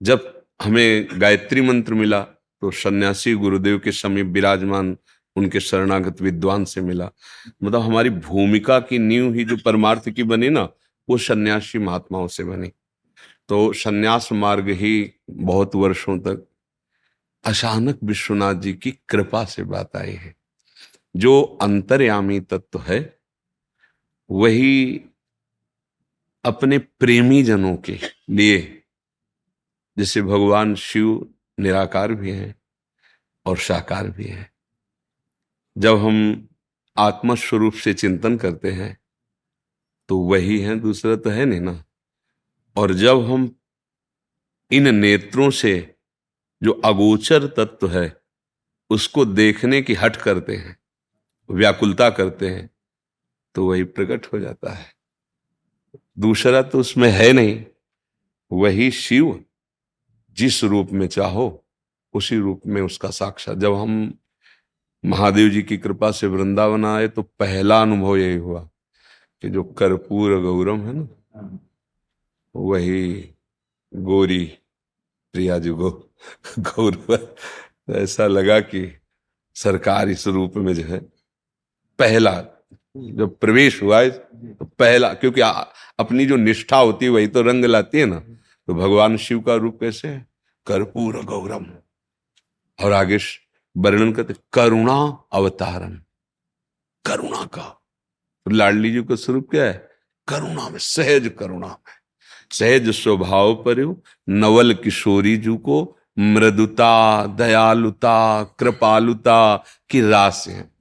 जब हमें गायत्री मंत्र मिला तो सन्यासी गुरुदेव के समीप विराजमान उनके शरणागत विद्वान से मिला। मतलब हमारी भूमिका की नींव ही जो परमार्थ की बनी ना, वो सन्यासी महात्माओं से बनी। तो सन्यास मार्ग ही बहुत वर्षों तक अचानक विश्वनाथ जी की कृपा से बात आई है। जो अंतर्यामी तत्व है, वही अपने प्रेमी जनों के लिए, जैसे भगवान शिव निराकार भी हैं और साकार भी हैं। जब हम आत्मस्वरूप से चिंतन करते हैं तो वही है दूसरा तो है नहीं ना? और जब हम इन नेत्रों से जो अगोचर तत्व है, उसको देखने की हट करते हैं, व्याकुलता करते हैं तो वही प्रकट हो जाता है। दूसरा तो उसमें है नहीं, वही शिव। जिस रूप में चाहो उसी रूप में उसका साक्षात जब हम महादेव जी की कृपा से वृंदावन आए तो पहला अनुभव यही हुआ कि जो कर्पूर गौरम है ना वही गोरी प्रिया जी गो गौर तो ऐसा लगा कि सरकार इस रूप में जो है पहला जब प्रवेश हुआ तो पहला क्योंकि आ, अपनी जो निष्ठा होती है वही तो रंग लाती है ना। तो भगवान शिव का रूप कैसे है? कर्पूर गौरम। और आगे वर्णन करते, करुणा अवतारम। करुणा का। तो लाडली जी का स्वरूप क्या है? करुणा में, सहज करुणा में। सहज स्वभाव पर नवल किशोरी जू को मृदुता, दयालुता, कृपालुता की रास है।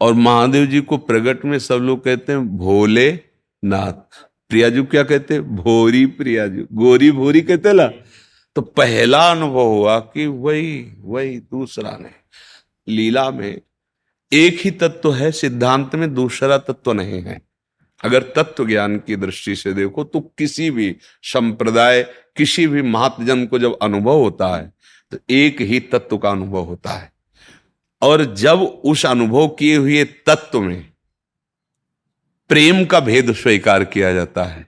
और महादेव जी को प्रगट में सब लोग कहते हैं, भोले नाथ। प्रियाजू क्या कहते? भोरी प्रियाजू। गोरी भोरी कहते ला? तो पहला अनुभव हुआ कि वही वही दूसरा ने लीला में एक ही तत्व है, सिद्धांत में दूसरा तत्व नहीं है। अगर तत्व ज्ञान की दृष्टि से देखो तो किसी भी संप्रदाय, किसी भी महात्जन को जब अनुभव होता है तो एक ही तत्व का अनुभव होता है। और जब उस अनुभव किए हुए तत्व में प्रेम का भेद स्वीकार किया जाता है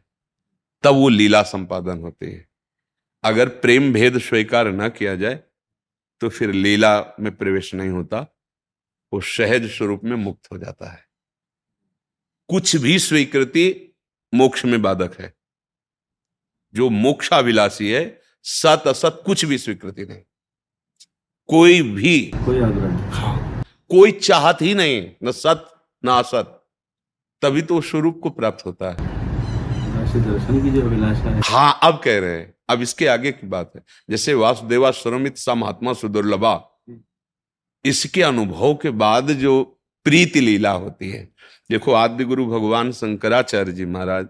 तब वो लीला संपादन होती है। अगर प्रेम भेद स्वीकार न किया जाए तो फिर लीला में प्रवेश नहीं होता वो सहज स्वरूप में मुक्त हो जाता है। कुछ भी स्वीकृति मोक्ष में बाधक है। जो मोक्षाभिलाषी है सत असत कुछ भी स्वीकृति नहीं। कोई भी कोई आग्रह कोई चाहत ही नहीं न सत न असत। तभी तो स्वरूप को प्राप्त होता है। दर्शन की जो अभिलाषा है। हाँ अब कह रहे हैं। अब इसके आगे की बात है। जैसे वासुदेवा श्रमित सा महात्मा सुदुर्लभा इसके अनुभव के बाद जो प्रीति लीला होती है। देखो आद्य गुरु भगवान शंकराचार्य जी महाराज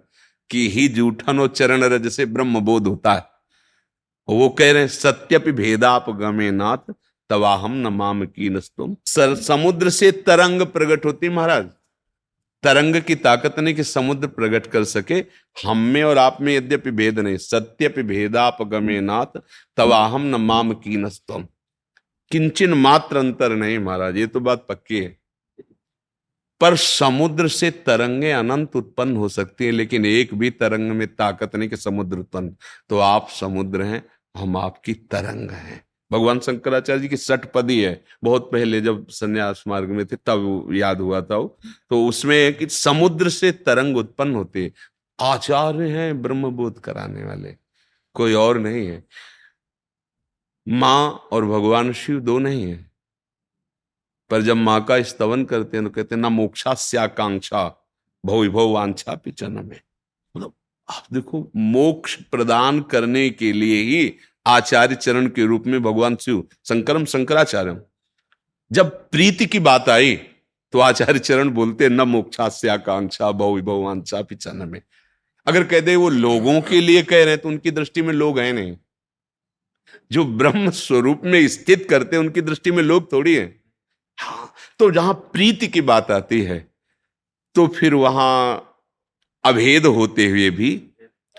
की ही जूठन और चरण रज से ब्रह्म बोध होता है। वो कह रहे हैं सत्यपि भेदाप गमे नाथ तवाहम नमाम की नस्तुम समुद्र से तरंग प्रकट होती महाराज। तरंग की ताकत नहीं कि समुद्र प्रकट कर सके। हम में और आप में यद्यपि भेद नहीं। सत्यपि भेदाप गमे नाथ तवाहम न माम की नस्तुम किंचन मात्र अंतर नहीं महाराज, ये तो बात पक्की है। पर समुद्र से तरंगे अनंत उत्पन्न हो सकती हैं, लेकिन एक भी तरंग में ताकत नहीं कि समुद्र उत्पन्न। तो आप समुद्र हैं, हम आपकी तरंग हैं। भगवान शंकराचार्य जी की सटपदी है। बहुत पहले जब संन्यास मार्ग में थे, तब याद हुआ था तो उसमें कि समुद्र से तरंग उत्पन्न होते आचार्य हैं, ब्रह्मबोध कराने वाले। कोई और नहीं है। माँ और भगवान शिव दो नहीं है। पर जब माँ का स्तवन करते हैं तो कहते हैं, ना मोक्षास्याकांक्षा भव विभव वांछा पिचन में मतलब आप देखो, मोक्ष प्रदान करने के लिए ही आचार्य चरण के रूप में भगवान शिव शंकरम शंकराचार्य जब प्रीति की बात आई तो आचार्य चरण बोलते, न मोक्षास्याकांक्षा, भव विभव वांछा पिचन में अगर कहते वो लोगों के लिए कह रहे हैं तो उनकी दृष्टि में लोग हैं नहीं। जो ब्रह्म स्वरूप में स्थित करते हैं, उनकी दृष्टि में लोग थोड़ी है। हाँ तो जहाँ प्रीति की बात आती है तो फिर वहाँ अभेद होते हुए भी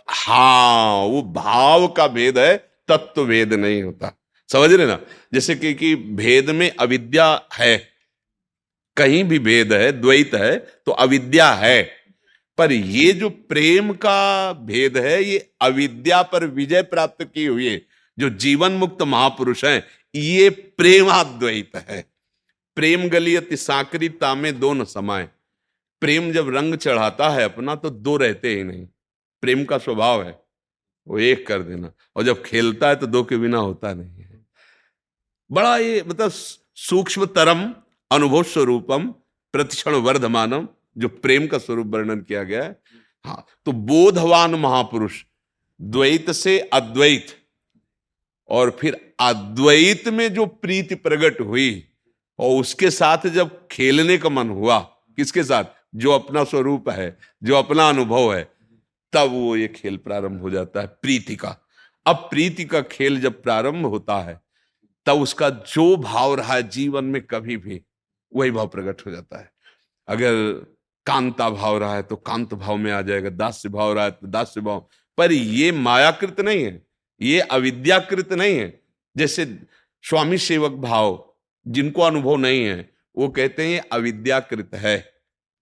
हाँ वो भाव का भेद है तत्व भेद नहीं होता। समझ रहे ना? जैसे कि, कि भेद में अविद्या है। कहीं भी भेद है द्वैत है तो अविद्या है। पर ये जो प्रेम का भेद है ये अविद्या पर विजय प्राप्त किए हुए जो जीवन मुक्त महापुरुष हैं ये प्रेमाद्वैत है। प्रेम गलियत साकरीता में दो न समाये। प्रेम जब रंग चढ़ाता है अपना तो दो रहते ही नहीं। प्रेम का स्वभाव है। वो एक कर देना। और जब खेलता है तो दो के बिना होता नहीं है। बड़ा ये मतलब सूक्ष्म तरम अनुभव स्वरूपम प्रतिक्षण वर्धमानम जो प्रेम का स्वरूप वर्णन किया गया है। हाँ तो बोधवान महापुरुष द्वैत से अद्वैत और फिर अद्वैत में जो प्रीति प्रकट हुई और उसके साथ जब खेलने का मन हुआ, किसके साथ? जो अपना स्वरूप है, जो अपना अनुभव है तब वो ये खेल प्रारंभ हो जाता है, प्रीति का। अब प्रीति का खेल जब प्रारंभ होता है, तब उसका जो भाव रहा है जीवन में कभी भी, वही भाव प्रकट हो जाता है। अगर कांता भाव रहा है तो कांत भाव में आ जाएगा, दास्य भाव रहा है तो दास्य भाव। पर ये मायाकृत नहीं है, ये अविद्याकृत नहीं है। जैसे स्वामी सेवक भाव, जिनको अनुभव नहीं है, वो कहते हैं, ये अविद्याकृत है।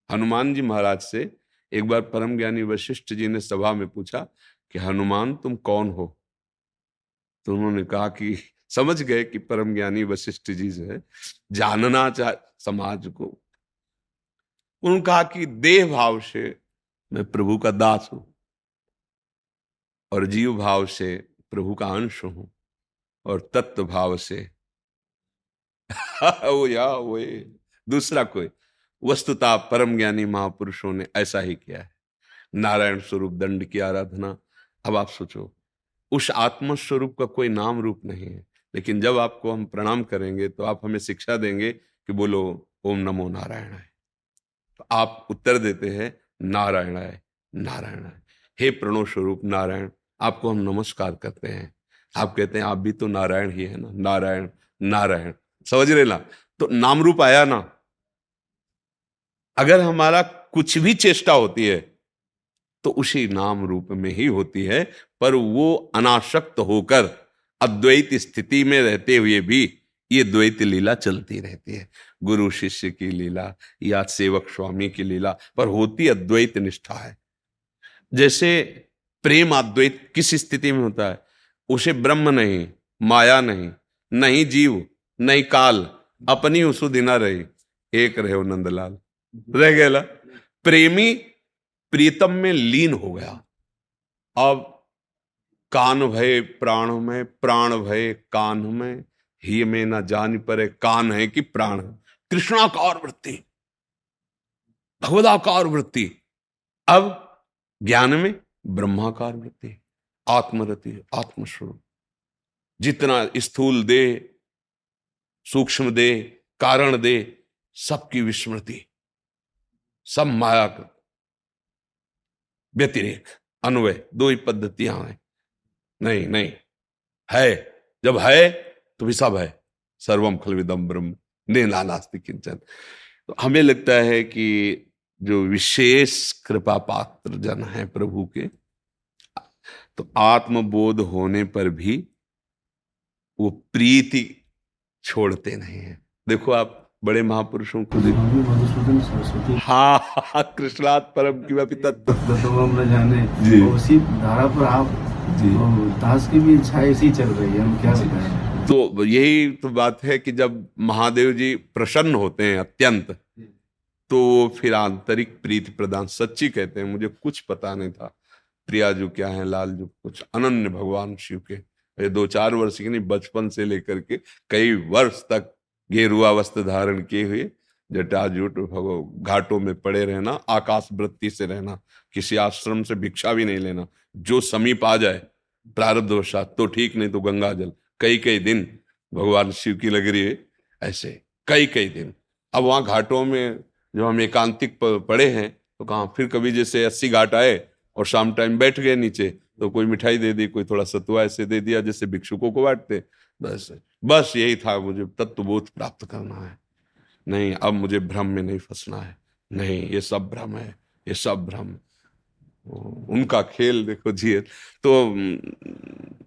हनुमान जी महाराज से एक बार परम ज्ञानी वशिष्ठ जी ने सभा में पूछा कि, हनुमान, तुम कौन हो? तो उन्होंने कहा कि, समझ गए कि परम ज्ञानी वशिष्ठ जी जो है जानना चाह, समाज को। उन्होंने कहा कि, देह भाव से मैं प्रभु का दास हूँ और जीव भाव से प्रभु का अंश हूँ और तत्व भाव से वो या वो दूसरा कोई वस्तुता परम ज्ञानी महापुरुषों ने ऐसा ही किया है। नारायण स्वरूप दंड की आराधना। अब आप सोचो, उस आत्म स्वरूप का कोई नाम रूप नहीं है, लेकिन जब आपको हम प्रणाम करेंगे तो आप हमें शिक्षा देंगे कि बोलो, ओम नमो नारायण तो आप उत्तर देते हैं नारायण है नारायण है हे प्रणो स्वरूप नारायण, आपको हम नमस्कार करते हैं। आप कहते हैं, आप भी तो नारायण ही है ना। नारायण नारायण। समझ रहे ना? तो नाम रूप आया ना? अगर हमारा कुछ भी चेष्टा होती है तो उसी नाम रूप में ही होती है, पर वो अनाशक्त होकर अद्वैत स्थिति में रहते हुए भी ये द्वैत लीला चलती रहती है। गुरु शिष्य की लीला या सेवक स्वामी की लीला पर होती अद्वैत निष्ठा है। जैसे प्रेम अद्वैत किस स्थिति में होता है? उसे ब्रह्म नहीं, माया नहीं नहीं जीव, नहीं काल, अपनी उसु दिना रही, एक रहे नंदलाल। रह गया प्रेमी प्रीतम में लीन हो गया। अब कान भय, प्राण में प्राण भय, कान में ही में ना जान पर कान है कि प्राण कृष्णाकार वृत्ति भगवदाकार वृत्ति। अब ज्ञान में ब्रह्माकार वृत्ति, आत्मरति, आत्मस्वरूप। जितना स्थूल दे सूक्ष्म दे कारण दे सबकी विस्मृति। सब माया का व्यतिरेक। अन्वय, दो ही पद्धतियाँ हैं। नहीं नहीं। है। जब है तो भी सब है। सर्वम खल विदम ब्रह्म नास्ति किंचन तो हमें लगता है कि जो विशेष कृपा पात्र जन है प्रभु के तो आत्मबोध होने पर भी वो प्रीति छोड़ते नहीं है। देखो आप बड़े महापुरुषों को देखो। हाँ हाँ कृष्णात परम की न जाने जी। उसी धारा पर आप जी। दास की भी इच्छा ऐसी चल रही है हम क्या बताएँ? तो यही तो बात है कि जब महादेव जी प्रसन्न होते हैं अत्यंत तो फिर आंतरिक प्रीति प्रदान सच्ची कहते हैं। मुझे कुछ पता नहीं था। प्रिया जो क्या है लाल जो कुछ अनन्य भगवान शिव के। ये दो चार वर्ष की नहीं बचपन से लेकर के कई वर्ष तक गेरुआ वस्त्र धारण किए हुए, जटाजूट घाटों में पड़े रहना आकाश वृत्ति से रहना, किसी आश्रम से भिक्षा भी नहीं लेना, जो समीप आ जाए प्रारब्धवशात तो ठीक नहीं तो गंगा जल। कई कई दिन भगवान शिव की लग रही है, ऐसे कई कई दिन। अब वहाँ घाटों में जब हम एकांतिक पड़े हैं तो कहाँ फिर कभी जैसे अस्सी घाट आए और शाम टाइम बैठ गए नीचे तो कोई मिठाई दे दी, कोई थोड़ा सतुआ ऐसे दे दिया, जैसे भिक्षुकों को बांटते। बस बस यही था मुझे तत्वबोध प्राप्त करना है। नहीं, अब मुझे भ्रम में नहीं फंसना है। नहीं, ये सब भ्रम है, ये सब भ्रम। उनका खेल देखो जी तो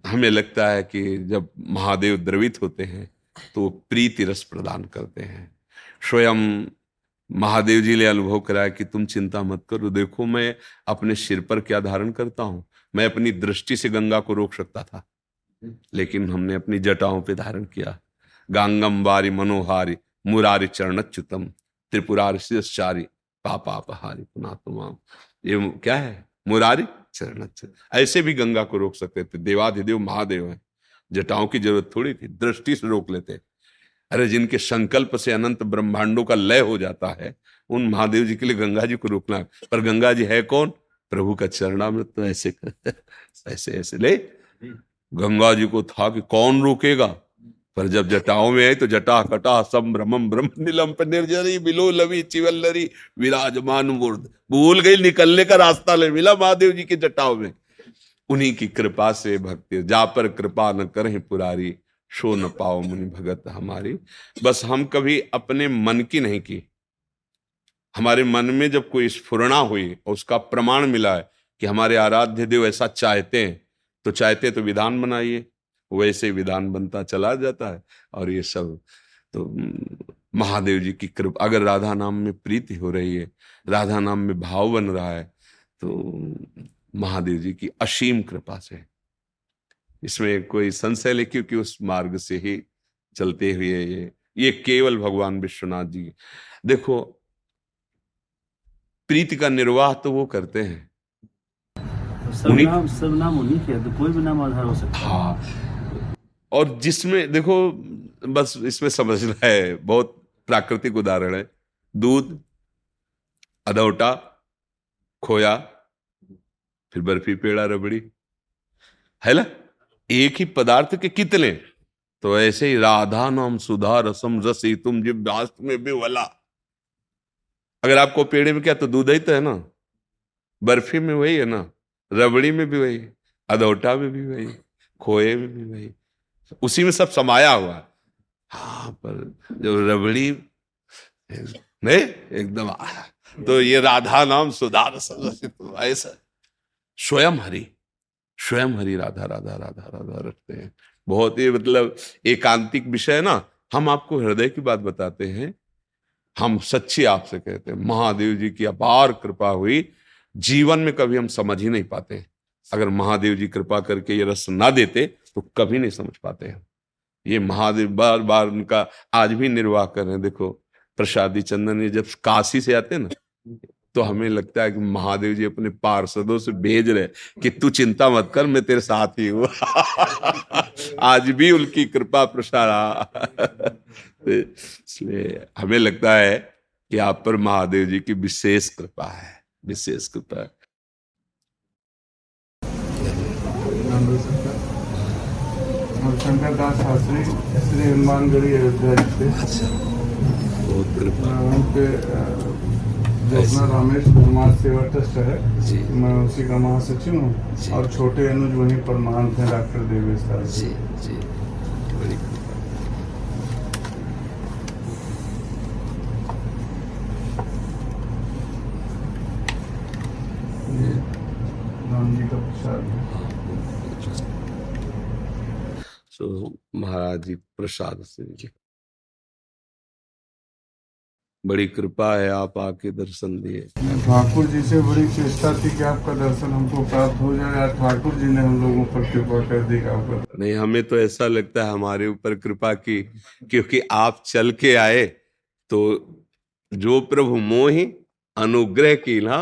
हमें लगता है कि जब महादेव द्रवित होते हैं तो प्रीति रस प्रदान करते हैं। स्वयं महादेव जी ने अनुभव कराया कि तुम चिंता मत करो। देखो, मैं अपने सिर पर क्या धारण करता हूँ? मैं अपनी दृष्टि से गंगा को रोक सकता था। लेकिन हमने अपनी जटाओं पे धारण किया। गांगम वारी मनोहारी, मुरारी चरणच्युतम, त्रिपुरारी शिरश्चारी, पापापहारी पुना तुमाम ये क्या है? मुरारी चरणच्युत। ऐसे भी गंगा को रोक सकते थे। देवाधिदेव महादेव हैं। जटाओं की ज़रूरत थोड़ी थी। दृष्टि से रोक लेते। अरे जिनके संकल्प से अनंत ब्रह्मांडों का लय हो जाता है, उन महादेव जी के लिए गंगा जी को रोकना। पर गंगा जी है कौन? प्रभु का चरणामृत तो ऐसे ऐसे ऐसे। ले। गंगा जी को था कि कौन रोकेगा? पर जब जटाओं में आई तो जटा कटा संभ्रमम ब्रह्म नीलम पर निर्जरी, बिलो लवी चिवल्लरी विराजमान मूर्ध भूल गई निकलने का रास्ता ले मिला महादेव जी के जटाओं में। उन्हीं की कृपा से भक्ति, जा पर कृपा न करें पुरारी, शो न पाओ मुनि भगत हमारी। बस हम कभी अपने मन की नहीं की। हमारे मन में जब कोई स्फुरना हुई और उसका प्रमाण मिला है कि हमारे आराध्य देव ऐसा चाहते हैं तो चाहते तो विधान बनाइए, वैसे विधान बनता चला जाता है, और ये सब। तो महादेव जी की कृपा, अगर राधा नाम में प्रीति हो रही है राधा नाम में भाव बन रहा है तो महादेव जी की असीम कृपा से। इसमें कोई संशय ले क्योंकि उस मार्ग से ही चलते हुए ये ये केवल भगवान विश्वनाथ जी। देखो, प्रीति का निर्वाह तो वो करते हैं। सब नाम सब नाम उन्हीं के तो कोई भी नाम आधार हो सकता है। हाँ। और जिसमें देखो बस इसमें समझना है बहुत प्राकृतिक उदाहरण है। दूध अदौटा खोया फिर बर्फ़ी पेड़ा रबड़ी। है ना? एक ही पदार्थ के कितने? तो ऐसे ही राधा नाम सुधा रसम रसी तुम जिब व्यास्त में भी वला अगर आपको पेड़े में क्या तो दूध ही तो है ना। बर्फ़ी में वही है ना। रबड़ी में भी वही अदौटा में भी वही, खोए में भी वही। उसी में सब समाया हुआ। हाँ पर जब रबड़ी नहीं, एकदम तो ये राधा नाम सुधार ऐसा स्वयं हरि स्वयं हरि राधा राधा राधा राधा रखते हैं। बहुत ही मतलब एकांतिक विषय ना। हम आपको हृदय की बात बताते हैं। हम सच्ची आपसे कहते हैं। महादेव जी की अपार कृपा हुई। जीवन में कभी हम समझ ही नहीं पाते हैं। अगर महादेव जी कृपा करके ये रस ना देते तो कभी नहीं समझ पाते हैं। ये महादेव बार बार उनका आज भी निर्वाह कर रहे हैं। देखो, प्रसादी चंदन ये जब काशी से आते हैं ना तो हमें लगता है कि महादेव जी अपने पार्षदों से भेज रहे कि तू चिंता मत कर, मैं तेरे साथ ही हूँ। आज भी उनकी कृपा प्रसारा तो इसलिए हमें लगता है कि आप पर महादेव जी की विशेष कृपा है। विशेष कृपा शंकर दास शास्त्री श्री हनुमानगढ़ी अयोध्या से। बहुत कृपा। उनके जो अपना रामेश हनुमान सेवा ट्रस्ट है मैं उसी का महासचिव हूँ और छोटे अनुज वहीं पर महान थे डॉक्टर देवेश जी जी बड़ी कृपा ये राम जी का प्रसाद है। सो महाराज जी प्रसाद से जी बड़ी कृपा है आप आके दर्शन दिए। ठाकुर जी से बड़ी चेष्टा थी कि आपका दर्शन हमको प्राप्त हो जाए यार ठाकुर जी ने हम लोगों पर कृपा कर दी आपका नहीं हमें तो ऐसा लगता है हमारे ऊपर कृपा की क्योंकि आप चल के आए तो जो प्रभु मोहि अनुग्रह की ना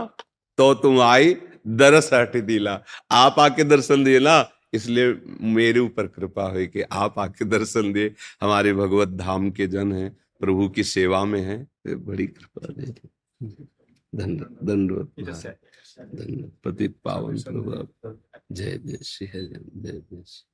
तो तुम आई दरस हट दिला। आप आके दर्शन दिए ना इसलिए मेरे ऊपर कृपा हुई कि आप आके दर्शन दिए। हमारे भगवत धाम के जन हैं प्रभु की सेवा में हैं बड़ी कृपा दे धन्यवाद पतित पावन प्रभु जय जय श्री जय जय श्री।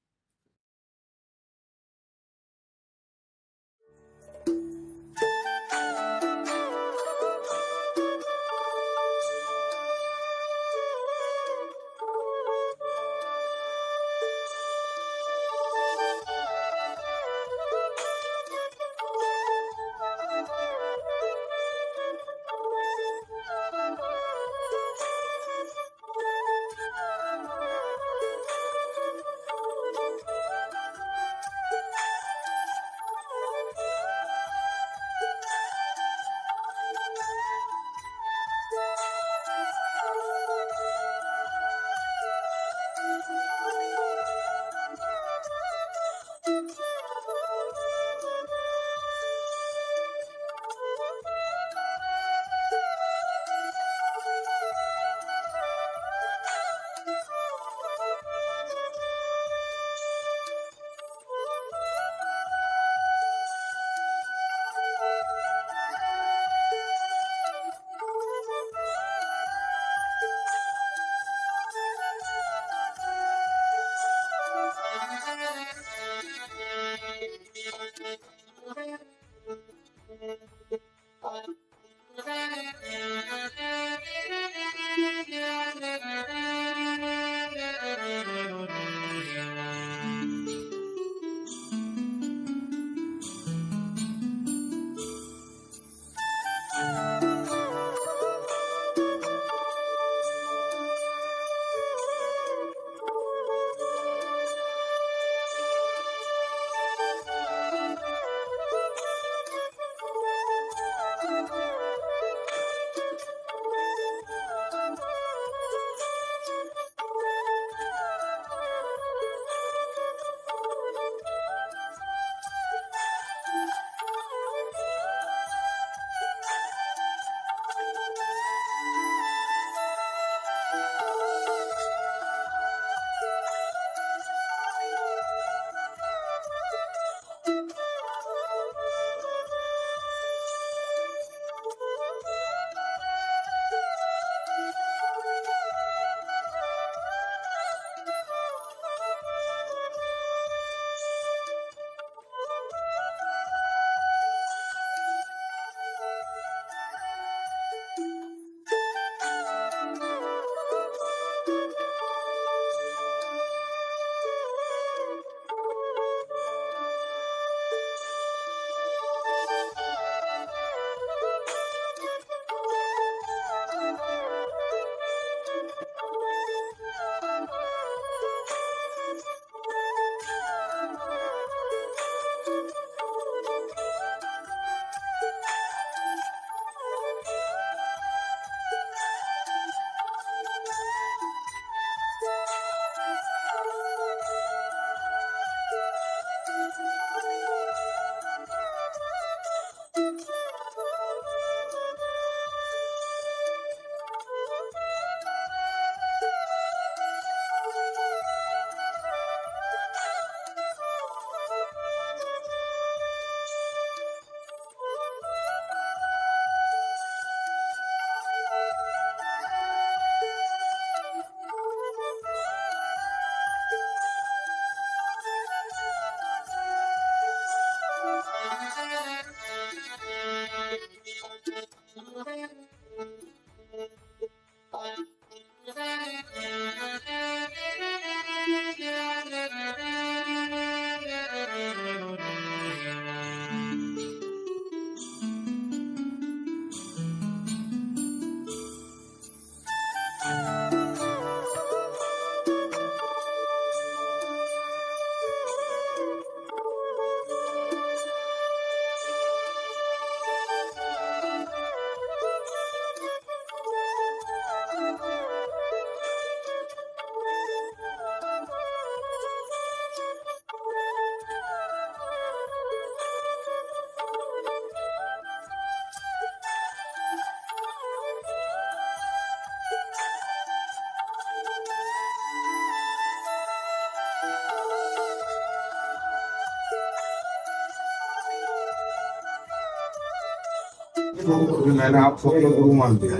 मैंने आपको अपना गुरु मान दिया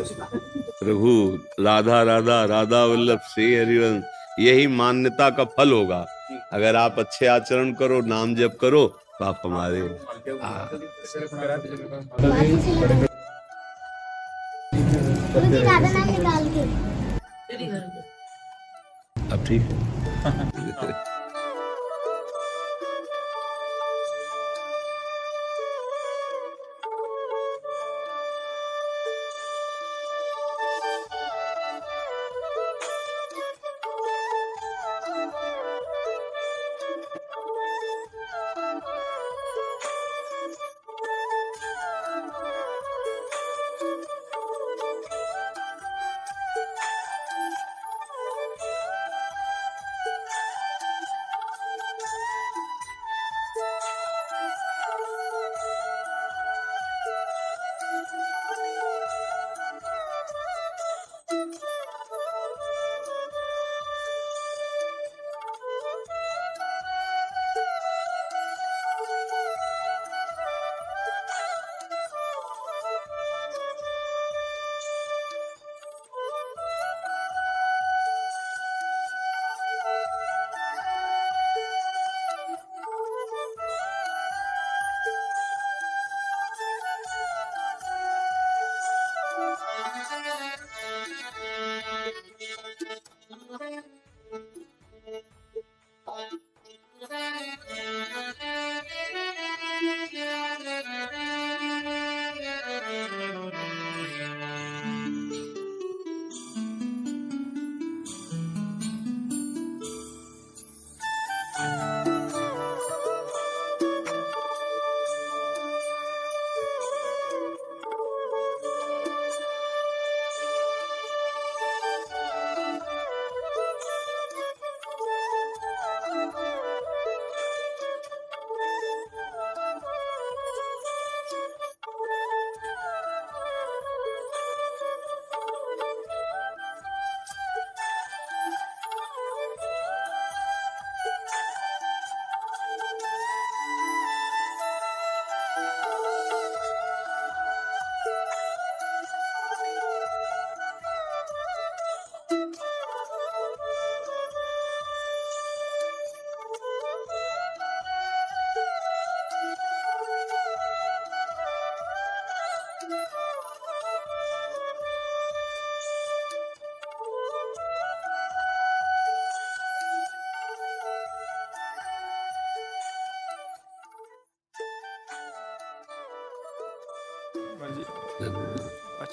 प्रभु राधा राधा राधा वल्लभ श्री हरिवंश यही मान्यता का फल होगा। अगर आप अच्छे आचरण करो नाम जप करो तो आप हमारे हाँ। अब ठीक है।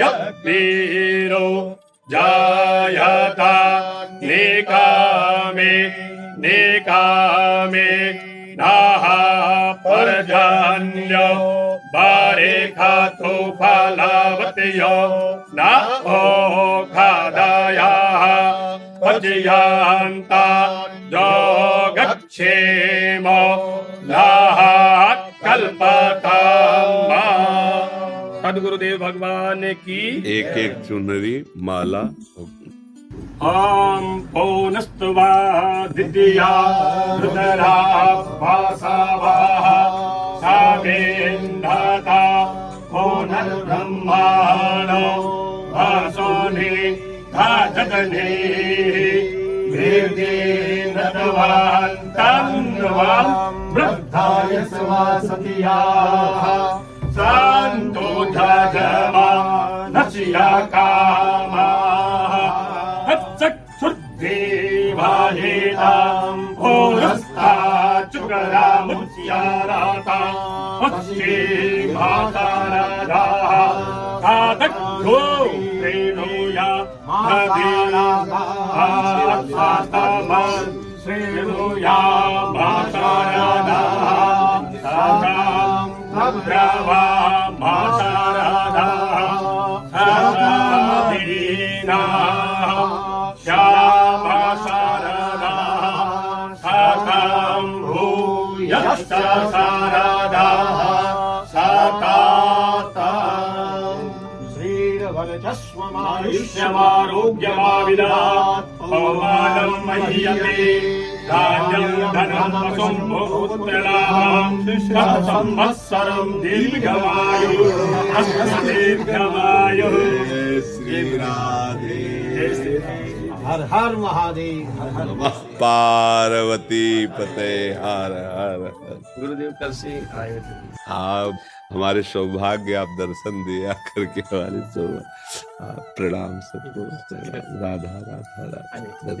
नश्य वीरो जायता निकामे निकामे नाः परजन्यो बारे खातो फलावत्यो न ओ खादायाः पजयान्ता जो गच्छेम नाः कल्पतामा सदगुरुदेव भगवान की। एक एक चुनरी माला। ॐ पौनस्तुवा दिद्या रुदरा वासावाः सामेन्धाता पौनर्ब्रह्माणो वासोनि धाजगने वेदेनवान् तन्वान् वृद्धाय सवासतियाः सान्तो जमा नश्या कामाः। चक्षुर्देवायेताम् भोरस्ता चुकरामुच्या पश्चिमाता राधाः साधक्तो प्रेणुया माताराधाः श्रेणुया माता प्रब्रवा शारदाः सदा दीना शा मा सारदा सम्भूयस्त शारदाः सकाता श्रीरवरचस्वमानुष्यमारोग्यमाविना मह्यते। राज्यं धनं वसुं बहुपुत्रलाभं संवत्सरं दीर्घमायुः दीर्घमायुः श्री राधे। हर हर महादेव हर हर पार्वती पते हर हर गुरुदेव कल से आए थे। आप हमारे सौभाग्य आप दर्शन दिया करके हमारे सौभाग्य आप प्रणाम सबको राधा राधा राधा।